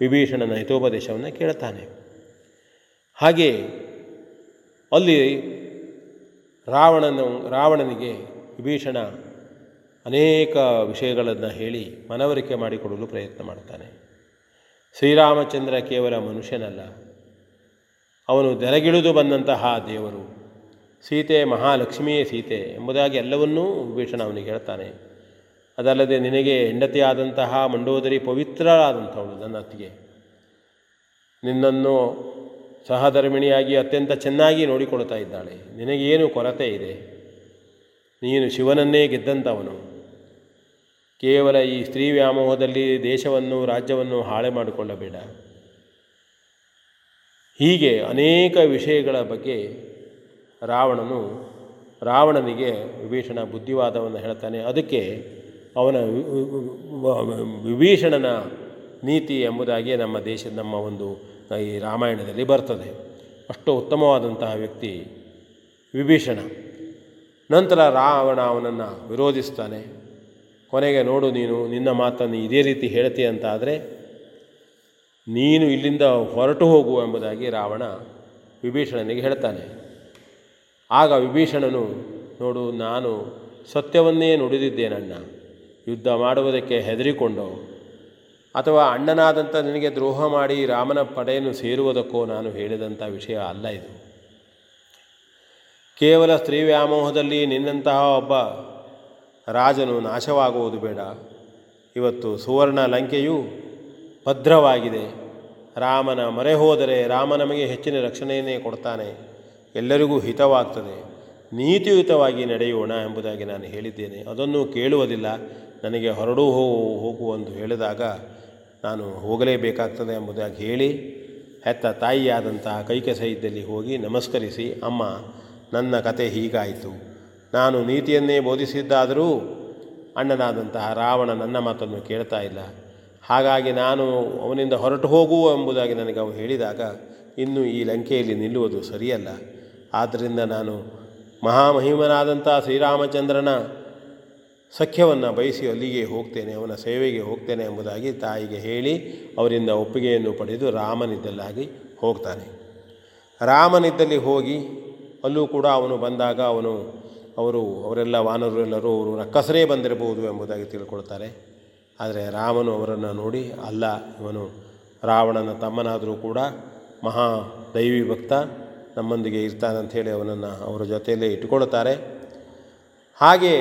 ವಿಭೀಷಣನ ಹಿತೋಪದೇಶವನ್ನು ಕೇಳ್ತಾನೆ. ಹಾಗೆ ಅಲ್ಲಿ ರಾವಣನು, ರಾವಣನಿಗೆ ವಿಭೀಷಣ ಅನೇಕ ವಿಷಯಗಳನ್ನು ಹೇಳಿ ಮನವರಿಕೆ ಮಾಡಿಕೊಡಲು ಪ್ರಯತ್ನ ಮಾಡ್ತಾನೆ. ಶ್ರೀರಾಮಚಂದ್ರ ಕೇವಲ ಮನುಷ್ಯನಲ್ಲ, ಅವನು ದೆರಗಿಳಿದು ಬಂದಂತಹ ದೇವರು, ಸೀತೆ ಮಹಾಲಕ್ಷ್ಮಿಯೇ ಸೀತೆ ಎಂಬುದಾಗಿ ಎಲ್ಲವನ್ನೂ ವಿಭೀಷಣ ಅವನಿಗೆ ಹೇಳ್ತಾನೆ. ಅದಲ್ಲದೆ ನಿನಗೆ ಹೆಂಡತಿಯಾದಂತಹ ಮಂಡೋದರಿ ಪವಿತ್ರಳಾದಂಥವಳು ನನ್ನ ಅತ್ತಿಗೆ. ನಿನ್ನನ್ನು ಸಹಧರ್ಮಿಣಿಯಾಗಿ ಅತ್ಯಂತ ಚೆನ್ನಾಗಿ ನೋಡಿಕೊಳ್ತಾ ಇದ್ದಾಳೆ. ನಿನಗೇನು ಕೊರತೆ ಇದೆ? ನೀನು ಶಿವನನ್ನೇ ಗೆದ್ದಂಥವನು ಕೇವಲ ಈ ಸ್ತ್ರೀ ವ್ಯಾಮೋಹದಲ್ಲಿ ದೇಶವನ್ನು, ರಾಜ್ಯವನ್ನು ಹಾಳೆ ಮಾಡಿಕೊಳ್ಳಬೇಡ. ಹೀಗೆ ಅನೇಕ ವಿಷಯಗಳ ಬಗ್ಗೆ ರಾವಣನು, ರಾವಣನಿಗೆ ವಿಭೀಷಣ ಬುದ್ಧಿವಾದವನ್ನು ಹೇಳ್ತಾನೆ. ಅದಕ್ಕೆ ಅವನ ವಿಭೀಷಣನ ನೀತಿ ಎಂಬುದಾಗಿ ನಮ್ಮ ದೇಶ, ನಮ್ಮ ಒಂದು ಈ ರಾಮಾಯಣದಲ್ಲಿ ಬರ್ತದೆ. ಅಷ್ಟು ಉತ್ತಮವಾದಂತಹ ವ್ಯಕ್ತಿ ವಿಭೀಷಣ. ನಂತರ ರಾವಣ ಅವನನ್ನು ವಿರೋಧಿಸ್ತಾನೆ. ಕೊನೆಗೆ ನೋಡು ನೀನು, ನಿನ್ನ ಮಾತನ್ನು ಇದೇ ರೀತಿ ಹೇಳ್ತೀಯ ಅಂತ ಆದರೆ ನೀನು ಇಲ್ಲಿಂದ ಹೊರಟು ಹೋಗು ಎಂಬುದಾಗಿ ರಾವಣ ವಿಭೀಷಣನಿಗೆ ಹೇಳ್ತಾನೆ. ಆಗ ವಿಭೀಷಣನು, ನೋಡು, ನಾನು ಸತ್ಯವನ್ನೇ ನುಡಿದಿದ್ದೇನಣ್ಣ, ಯುದ್ಧ ಮಾಡುವುದಕ್ಕೆ ಹೆದರಿಕೊಂಡು, ಅಥವಾ ಅಣ್ಣನಾದಂಥ ನಿನಗೆ ದ್ರೋಹ ಮಾಡಿ ರಾಮನ ಪಡೆಯನ್ನು ಸೇರುವುದಕ್ಕೋ ನಾನು ಹೇಳಿದಂಥ ವಿಷಯ ಅಲ್ಲ ಇದು. ಕೇವಲ ಸ್ತ್ರೀ ವ್ಯಾಮೋಹದಲ್ಲಿ ನಿನ್ನಂತಹ ಒಬ್ಬ ರಾಜನು ನಾಶವಾಗುವುದು ಬೇಡ. ಇವತ್ತು ಸುವರ್ಣ ಲಂಕೆಯು ಭದ್ರವಾಗಿದೆ. ರಾಮನ ಮೊರೆ ಹೋದರೆ ರಾಮ ನಮಗೆ ಹೆಚ್ಚಿನ ರಕ್ಷಣೆಯನ್ನೇ ಕೊಡ್ತಾನೆ. ಎಲ್ಲರಿಗೂ ಹಿತವಾಗ್ತದೆ. ನೀತಿಯುತವಾಗಿ ನಡೆಯೋಣ ಎಂಬುದಾಗಿ ನಾನು ಹೇಳಿದ್ದೇನೆ. ಅದನ್ನು ಕೇಳುವುದಿಲ್ಲ. ನನಗೆ ಹೊರಡು ಹೋಗು ಎಂದು ಹೇಳಿದಾಗ ನಾನು ಹೋಗಲೇಬೇಕಾಗ್ತದೆ ಎಂಬುದಾಗಿ ಹೇಳಿ ಹೆತ್ತ ತಾಯಿಯಾದಂತಹ ಕೈಕೆಸ ಇದ್ದಲ್ಲಿ ಹೋಗಿ ನಮಸ್ಕರಿಸಿ, ಅಮ್ಮ, ನನ್ನ ಕತೆ ಹೀಗಾಯಿತು. ನಾನು ನೀತಿಯನ್ನೇ ಬೋಧಿಸಿದ್ದಾದರೂ ಅಣ್ಣನಾದಂತಹ ರಾವಣ ನನ್ನ ಮಾತನ್ನು ಕೇಳ್ತಾ ಇಲ್ಲ. ಹಾಗಾಗಿ ನಾನು ಅವನಿಂದ ಹೊರಟು ಹೋಗು ಎಂಬುದಾಗಿ ನನಗೆ ಅವು ಹೇಳಿದಾಗ ಇನ್ನು ಈ ಲಂಕೆಯಲ್ಲಿ ನಿಲ್ಲುವುದು ಸರಿಯಲ್ಲ. ಆದ್ದರಿಂದ ನಾನು ಮಹಾಮಹಿಮನಾದಂಥ ಶ್ರೀರಾಮಚಂದ್ರನ ಸಖ್ಯವನ್ನು ಬಯಸಿ ಅಲ್ಲಿಗೆ ಹೋಗ್ತೇನೆ, ಅವನ ಸೇವೆಗೆ ಹೋಗ್ತೇನೆ ಎಂಬುದಾಗಿ ತಾಯಿಗೆ ಹೇಳಿ ಅವರಿಂದ ಒಪ್ಪಿಗೆಯನ್ನು ಪಡೆದು ರಾಮನಿದ್ದಲ್ಲಾಗಿ ಹೋಗ್ತಾನೆ. ರಾಮನಿದ್ದಲ್ಲಿ ಹೋಗಿ ಅಲ್ಲೂ ಕೂಡ ಅವನು ಬಂದಾಗ ಅವನು ಅವರು, ಅವರೆಲ್ಲ ವಾನರೆಲ್ಲರೂ ಅವರು ರಕ್ಕಸರೇ ಬಂದಿರಬಹುದು ಎಂಬುದಾಗಿ ತಿಳ್ಕೊಳ್ತಾರೆ. ಆದರೆ ರಾಮನು ಅವರನ್ನು ನೋಡಿ, ಅಲ್ಲ, ಇವನು ರಾವಣನ ತಮ್ಮನಾದರೂ ಕೂಡ ಮಹಾ ದೈವಿ ಭಕ್ತ, ನಮ್ಮೊಂದಿಗೆ ಇರ್ತಾನಂಥೇಳಿ ಅವನನ್ನು ಅವರ ಜೊತೆಯಲ್ಲೇ ಇಟ್ಟುಕೊಳ್ಳುತ್ತಾರೆ. ಹಾಗೆ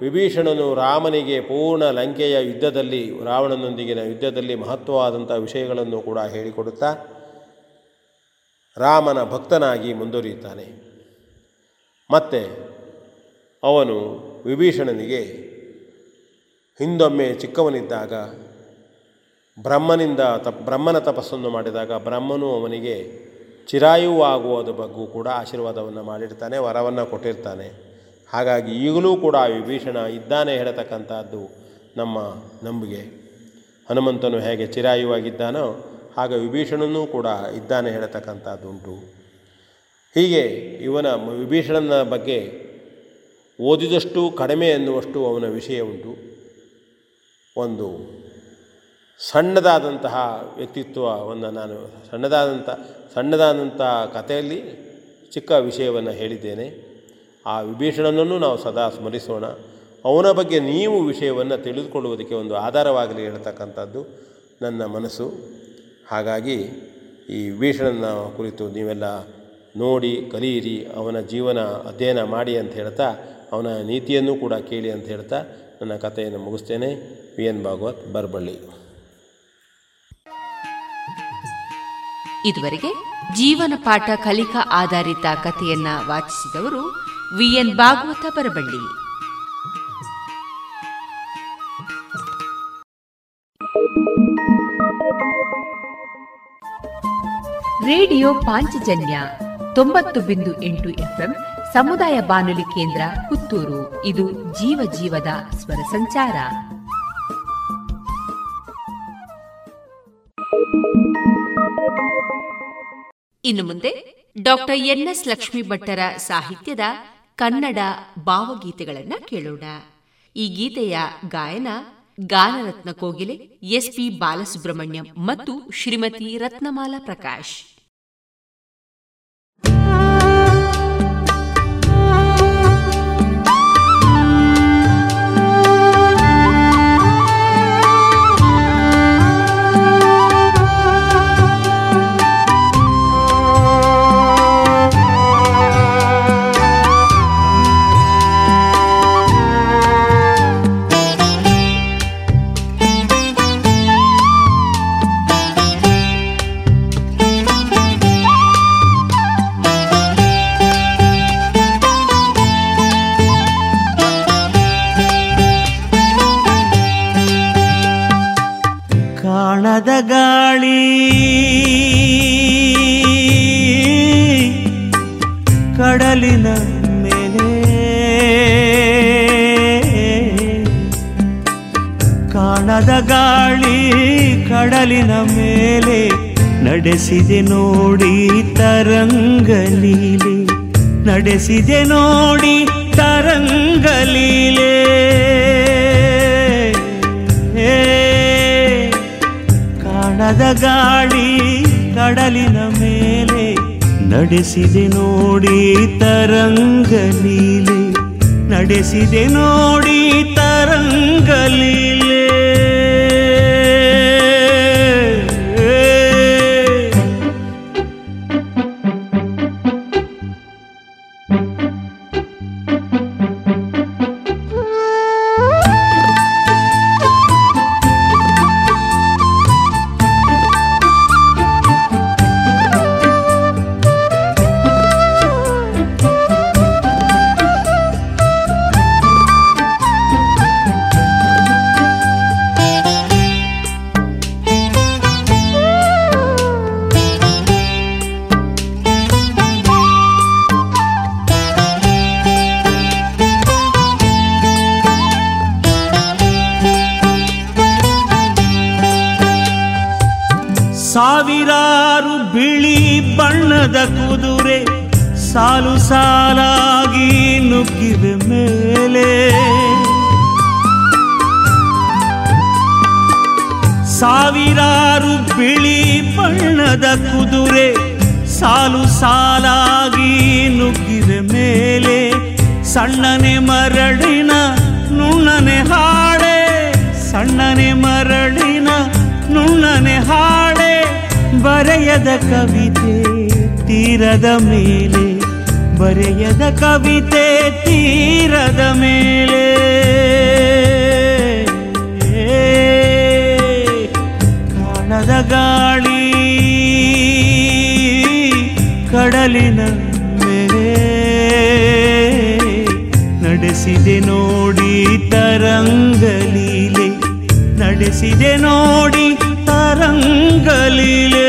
ವಿಭೀಷಣನು ರಾಮನಿಗೆ ಪೂರ್ಣ ಲಂಕೆಯ ಯುದ್ಧದಲ್ಲಿ, ರಾವಣನೊಂದಿಗಿನ ಯುದ್ಧದಲ್ಲಿ ಮಹತ್ವವಾದಂಥ ವಿಷಯಗಳನ್ನು ಕೂಡ ಹೇಳಿಕೊಡುತ್ತಾ ರಾಮನ ಭಕ್ತನಾಗಿ ಮುಂದುವರಿಯುತ್ತಾನೆ. ಮತ್ತು ಅವನು ವಿಭೀಷಣನಿಗೆ, ಹಿಂದೊಮ್ಮೆ ಚಿಕ್ಕವನಿದ್ದಾಗ, ಬ್ರಹ್ಮನಿಂದ ತಪ್, ಬ್ರಹ್ಮನ ತಪಸ್ಸನ್ನು ಮಾಡಿದಾಗ ಬ್ರಹ್ಮನು ಅವನಿಗೆ ಚಿರಾಯುವಾಗುವುದ ಬಗ್ಗೂ ಕೂಡ ಆಶೀರ್ವಾದವನ್ನು ಮಾಡಿರ್ತಾನೆ, ವರವನ್ನು ಕೊಟ್ಟಿರ್ತಾನೆ. ಹಾಗಾಗಿ ಈಗಲೂ ಕೂಡ ವಿಭೀಷಣ ಇದ್ದಾನೆ ಹೇಳತಕ್ಕಂಥದ್ದು ನಮ್ಮ ನಂಬಿಕೆ ಹನುಮಂತನು ಹೇಗೆ ಚಿರಾಯುವಾಗಿದ್ದಾನೋ ಹಾಗೆ ವಿಭೀಷಣನೂ ಕೂಡ ಇದ್ದಾನೆ ಹೇಳತಕ್ಕಂಥದ್ದುಂಟು. ಹೀಗೆ ಇವನ ವಿಭೀಷಣನ ಬಗ್ಗೆ ಓದಿದಷ್ಟು ಕಡಿಮೆ ಎನ್ನುವಷ್ಟು ಅವನ ವಿಷಯ ಉಂಟು. ಒಂದು ಸಣ್ಣದಾದಂತಹ ವ್ಯಕ್ತಿತ್ವವನ್ನು ನಾನು ಸಣ್ಣದಾದಂಥ ಸಣ್ಣದಾದಂಥ ಕಥೆಯಲ್ಲಿ ಚಿಕ್ಕ ವಿಷಯವನ್ನು ಹೇಳಿದ್ದೇನೆ. ಆ ವಿಭೀಷಣನನ್ನು ನಾವು ಸದಾ ಸ್ಮರಿಸೋಣ. ಅವನ ಬಗ್ಗೆ ನೀವು ವಿಷಯವನ್ನು ತಿಳಿದುಕೊಳ್ಳುವುದಕ್ಕೆ ಒಂದು ಆಧಾರವಾಗಲಿ ಹೇಳ್ತಕ್ಕಂಥದ್ದು ನನ್ನ ಮನಸ್ಸು. ಹಾಗಾಗಿ ಈ ವಿಭೀಷಣನ ಕುರಿತು ನೀವೆಲ್ಲ ನೋಡಿ, ಕಲಿಯಿರಿ, ಅವನ ಜೀವನ ಅಧ್ಯಯನ ಮಾಡಿ ಅಂತ ಹೇಳ್ತಾ ಅವನ ನೀತಿಯನ್ನು ಕೂಡ ಕೇಳಿ ಅಂತ ಹೇಳ್ತಾ ನನ್ನ ಕಥೆಯನ್ನು ಮುಗಿಸ್ತೇನೆ. V N Bhagwat Barabally. ಇದುವರೆಗೆ ಜೀವನ ಪಾಠ ಕಲಿಕಾ ಆಧಾರಿತ ಕಥೆಯನ್ನ ವಾಚಿಸಿದವರು V N Bhagavata Barabally. Radio Panchajanya ತೊಂಬತ್ತು ಬಿಂದು ಎಂಟು ಎಫ್ಎಂ ಸಮುದಾಯ ಬಾನುಲಿ ಕೇಂದ್ರ ಪುತ್ತೂರು. ಇದು ಜೀವ ಜೀವದ ಸ್ವರ ಸಂಚಾರ. ಇನ್ನು ಮುಂದೆ ಡಾಕ್ಟರ್ ಎನ್ಎಸ್ ಲಕ್ಷ್ಮಿ ಭಟ್ಟರ ಸಾಹಿತ್ಯದ ಕನ್ನಡ ಭಾವಗೀತೆಗಳನ್ನು ಕೇಳೋಣ. ಈ ಗೀತೆಯ ಗಾಯನ ಗಾನರತ್ನ ಕೋಗಿಲೆ ಎಸ್ಪಿ ಬಾಲಸುಬ್ರಹ್ಮಣ್ಯಂ ಮತ್ತು ಶ್ರೀಮತಿ ರತ್ನಮಾಲಾ ಪ್ರಕಾಶ್. ಕಾಣದ ಗಾಳಿ ಕಡಲಿನ ಮೇಲೆ ನಡೆಸಿದೆ ನೋಡಿ ತರಂಗಲೀಲೆ ನಡೆಸಿದೆ ನೋಡಿ ತರಂಗಲೀಲೆ ಕಾಣದ ಗಾಳಿ ಕಡಲಿನ ಮೇಲೆ ನಡೆಸಿದೆ ನೋಡಿ ತರಂಗಲೀಲೆ ನಡೆಸಿದೆ ನೋಡಿ ತರಂಗಲೀಲೆ ಕವಿತೆ ತೀರದ ಮೇಲೆ, ಬರೆಯದ ಕವಿತೆ ತೀರದ ಮೇಲೆ. ಕಾಣದ ಗಾಳಿ, ಕಡಲಿನ ಮೇಲೆ. ನಡೆಸಿದೆ ನೋಡಿ ತರಂಗಲೀಲೆ ನಡೆಸಿದೆ ನೋಡಿ ತರಂಗಲೀಲೆ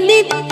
你。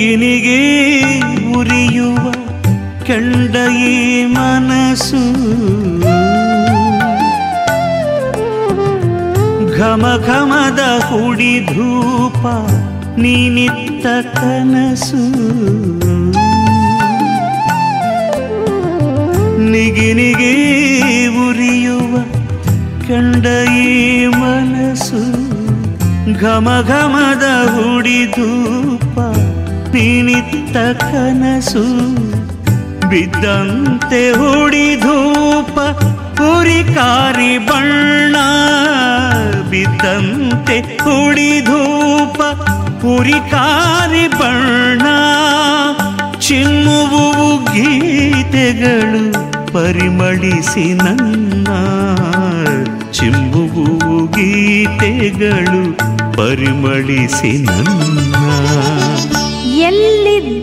ನಿಗಿ ಉರಿಯುವ ಕೆಂಡ ಈ ಮನಸ್ಸು. ಘಮ ಘಮದ ಹುಡಿ ಧೂಪ ನೀನಿತ್ತ ಕನಸು. ನಿಗಿನಿಗೆ ನಿಗಿ ಉರಿಯುವ ಕಂಡ ಈ ಮನಸ್ಸು. ಘಮ ಘಮದ ಹುಡಿ ಧೂಪ ನೀನಿತ್ತ ಕನಸು ಬಿದ್ದಂತೆ ಹುಡಿ ಧೂಪ ಹುರಿಕಾರಿ ಬಣ್ಣ. ಬಿದ್ದಂತೆ ಹುಡಿ ಧೂಪ ಹುರಿಕಾರಿ ಬಣ್ಣ. ಚಿಮ್ಮುವು ಗೀತೆಗಳು ಪರಿಮಳಿಸಿ ನನ್ನ. ಚಿಮ್ಮುವು ಗೀತೆಗಳು ಪರಿಮಳಿಸಿ ನನ್ನ.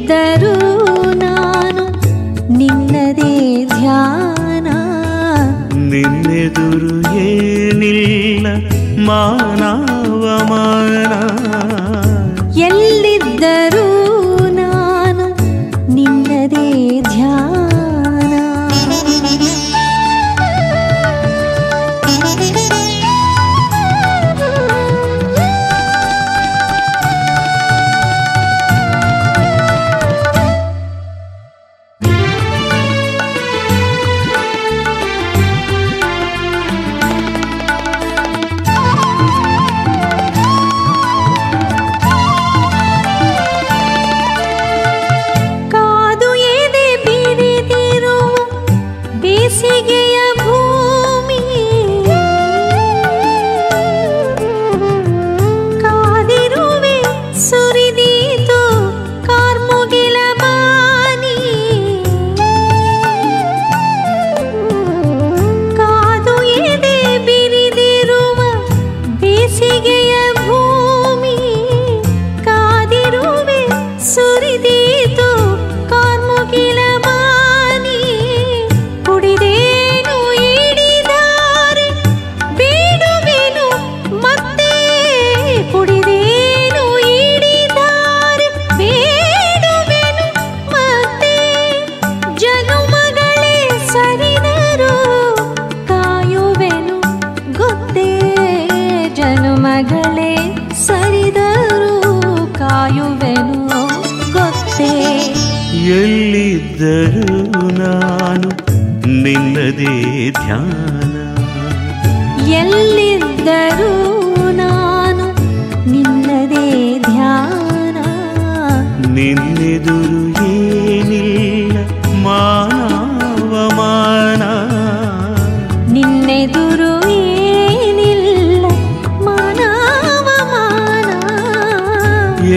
ಎಲ್ಲಿದ್ದರೂ ನಾನು ನಿನ್ನದೇ ಧ್ಯಾನ ನಿನ್ನೆದುರು ಏನಿಲ್ಲ ಮಾನವಮಾನ ಎಲ್ಲಿದ್ದರೂ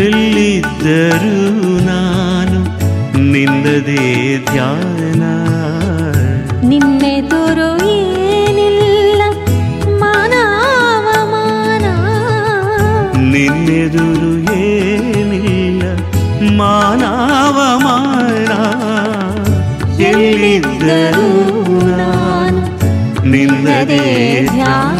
ಎಲ್ಲಿದ್ದರೂ ನಾನು ನಿನ್ನದೇ ಧ್ಯಾನ ನಿನ್ನೆದುರು ಏನಿಲ್ಲ ಮಾನವಮಾನ ನಿನ್ನೆದುರು ಏನಿಲ್ಲ ಮಾನವಮಾನ ಎಲ್ಲಿದ್ದರೂ ನಾನು ನಿನ್ನದೇ ಧ್ಯಾನ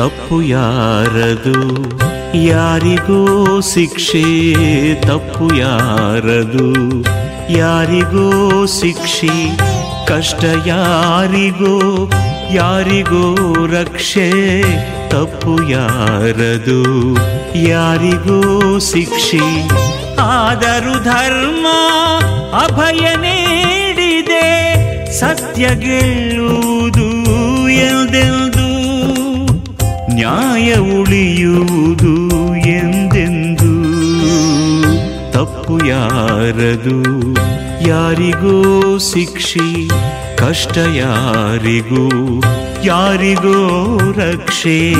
ತಪ್ಪು ಯಾರದು ಯಾರಿಗೋ ಶಿಕ್ಷೆ ತಪ್ಪು ಯಾರದು ಯಾರಿಗೋ ಶಿಕ್ಷೆ, ಕಷ್ಟ ಯಾರಿಗೋ ಯಾರಿಗೋ ರಕ್ಷೆ ತಪ್ಪು ಯಾರದು ಯಾರಿಗೋ ಶಿಕ್ಷೆ, ಆದರೂ ಧರ್ಮ ಅಭಯ ನೀಡಿದೆ, ಸತ್ಯ ಗೆಲ್ಲುವುದು ಎಂದೆಂದು ನ್ಯಾಯ ಉಳಿಯುವುದು ಎಂದೆಂದು? ತಪ್ಪು ಯಾರದು? ಯಾರಿಗೋ ಶಿಕ್ಷೆ ಕಷ್ಟ ಯಾರಿಗೂ? ಯಾರಿಗೋ ರಕ್ಷೆ?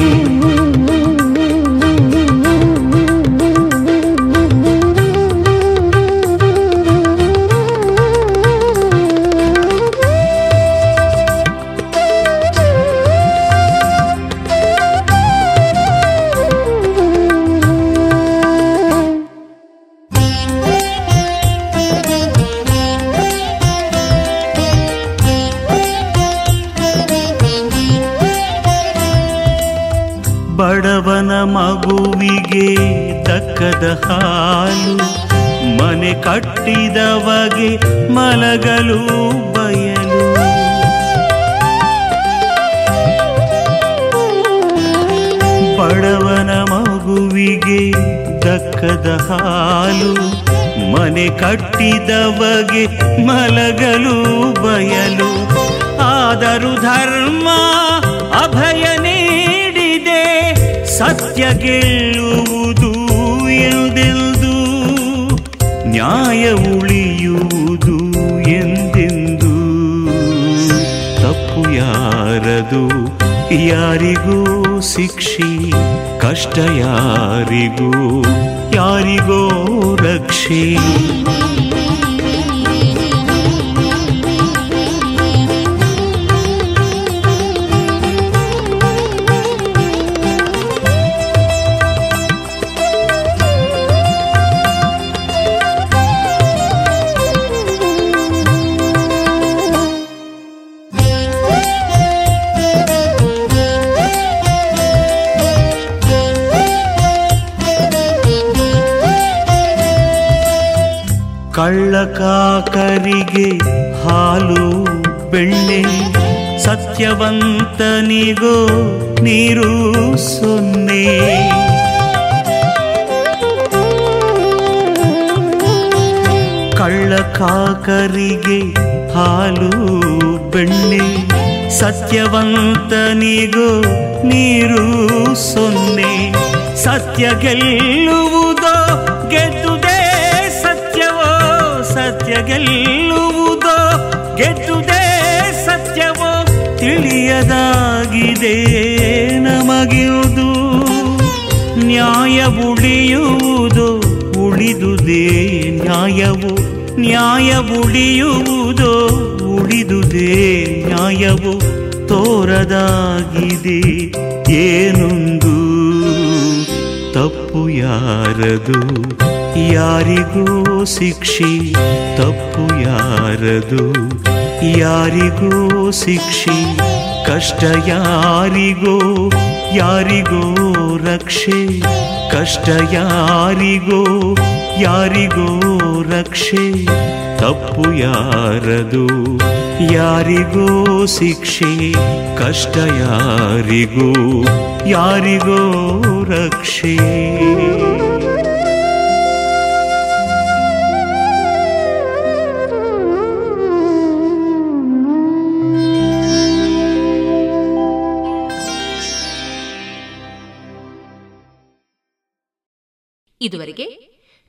ಯಾರಿಗೂ ಶಿಕ್ಷಿ ಕಷ್ಟ ಯಾರಿಗೂ ಯಾರಿಗೋ ರಕ್ಷೆ. ಸತ್ಯವಂತನಿಗೋ ನೀರು ಸೊನ್ನೆ. ಸತ್ಯ ಗೆಲ್ಲುವುದೋ, ಗೆದ್ದುದೇ ಸತ್ಯವೋ? ಸತ್ಯ ಗೆಲ್ಲುವುದೋ, ಗೆದ್ದುದೇ ಸತ್ಯವೋ? ತಿಳಿಯದಾಗಿದೆ ನಮಗಿರುವುದು. ನ್ಯಾಯ ಉಳಿಯುವುದು, ಉಳಿದುದೇ ನ್ಯಾಯವು. ನ್ಯಾಯ ಉಳಿಯುವುದು, ಉಳಿದುದೇ ನ್ಯಾಯವು. ತೋರದಾಗಿದೆ. ಏನೊಂದು? ತಪ್ಪು ಯಾರದು? ಯಾರಿಗೂ ಶಿಕ್ಷೆ, ತಪ್ಪು ಯಾರದು? ಯಾರಿಗೂ ಶಿಕ್ಷೆ, ಕಷ್ಟ ಯಾರಿಗೋ? ಯಾರಿಗೋ ರಕ್ಷೆ, ಕಷ್ಟ ಯಾರಿಗೋ? ಯಾರಿಗೋ ರಕ್ಷೆ, ತಪ್ಪು ಯಾರದು? ಯಾರಿಗೋ ಶಿಕ್ಷೆ ಕಷ್ಟ ಯಾರಿಗೋ ಯಾರಿಗೋ ರಕ್ಷೆ.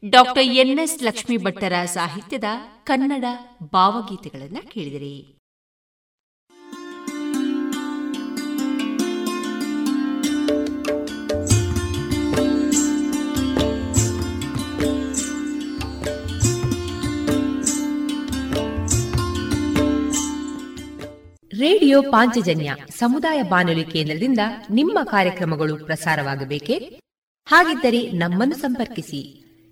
ಡಾಕ್ಟರ್ ಎನ್ಎಸ್ ಲಕ್ಷ್ಮೀ ಭಟ್ಟರ ಸಾಹಿತ್ಯದ ಕನ್ನಡ ಭಾವಗೀತೆಗಳನ್ನು ಕೇಳಿದಿರಿ. ರೇಡಿಯೋ ಪಾಂಚಜನ್ಯ ಸಮುದಾಯ ಬಾನುಲಿ ಕೇಂದ್ರದಿಂದ ನಿಮ್ಮ ಕಾರ್ಯಕ್ರಮಗಳು ಪ್ರಸಾರವಾಗಬೇಕೆ? ಹಾಗಿದ್ದರೆ ನಮ್ಮನ್ನು ಸಂಪರ್ಕಿಸಿ.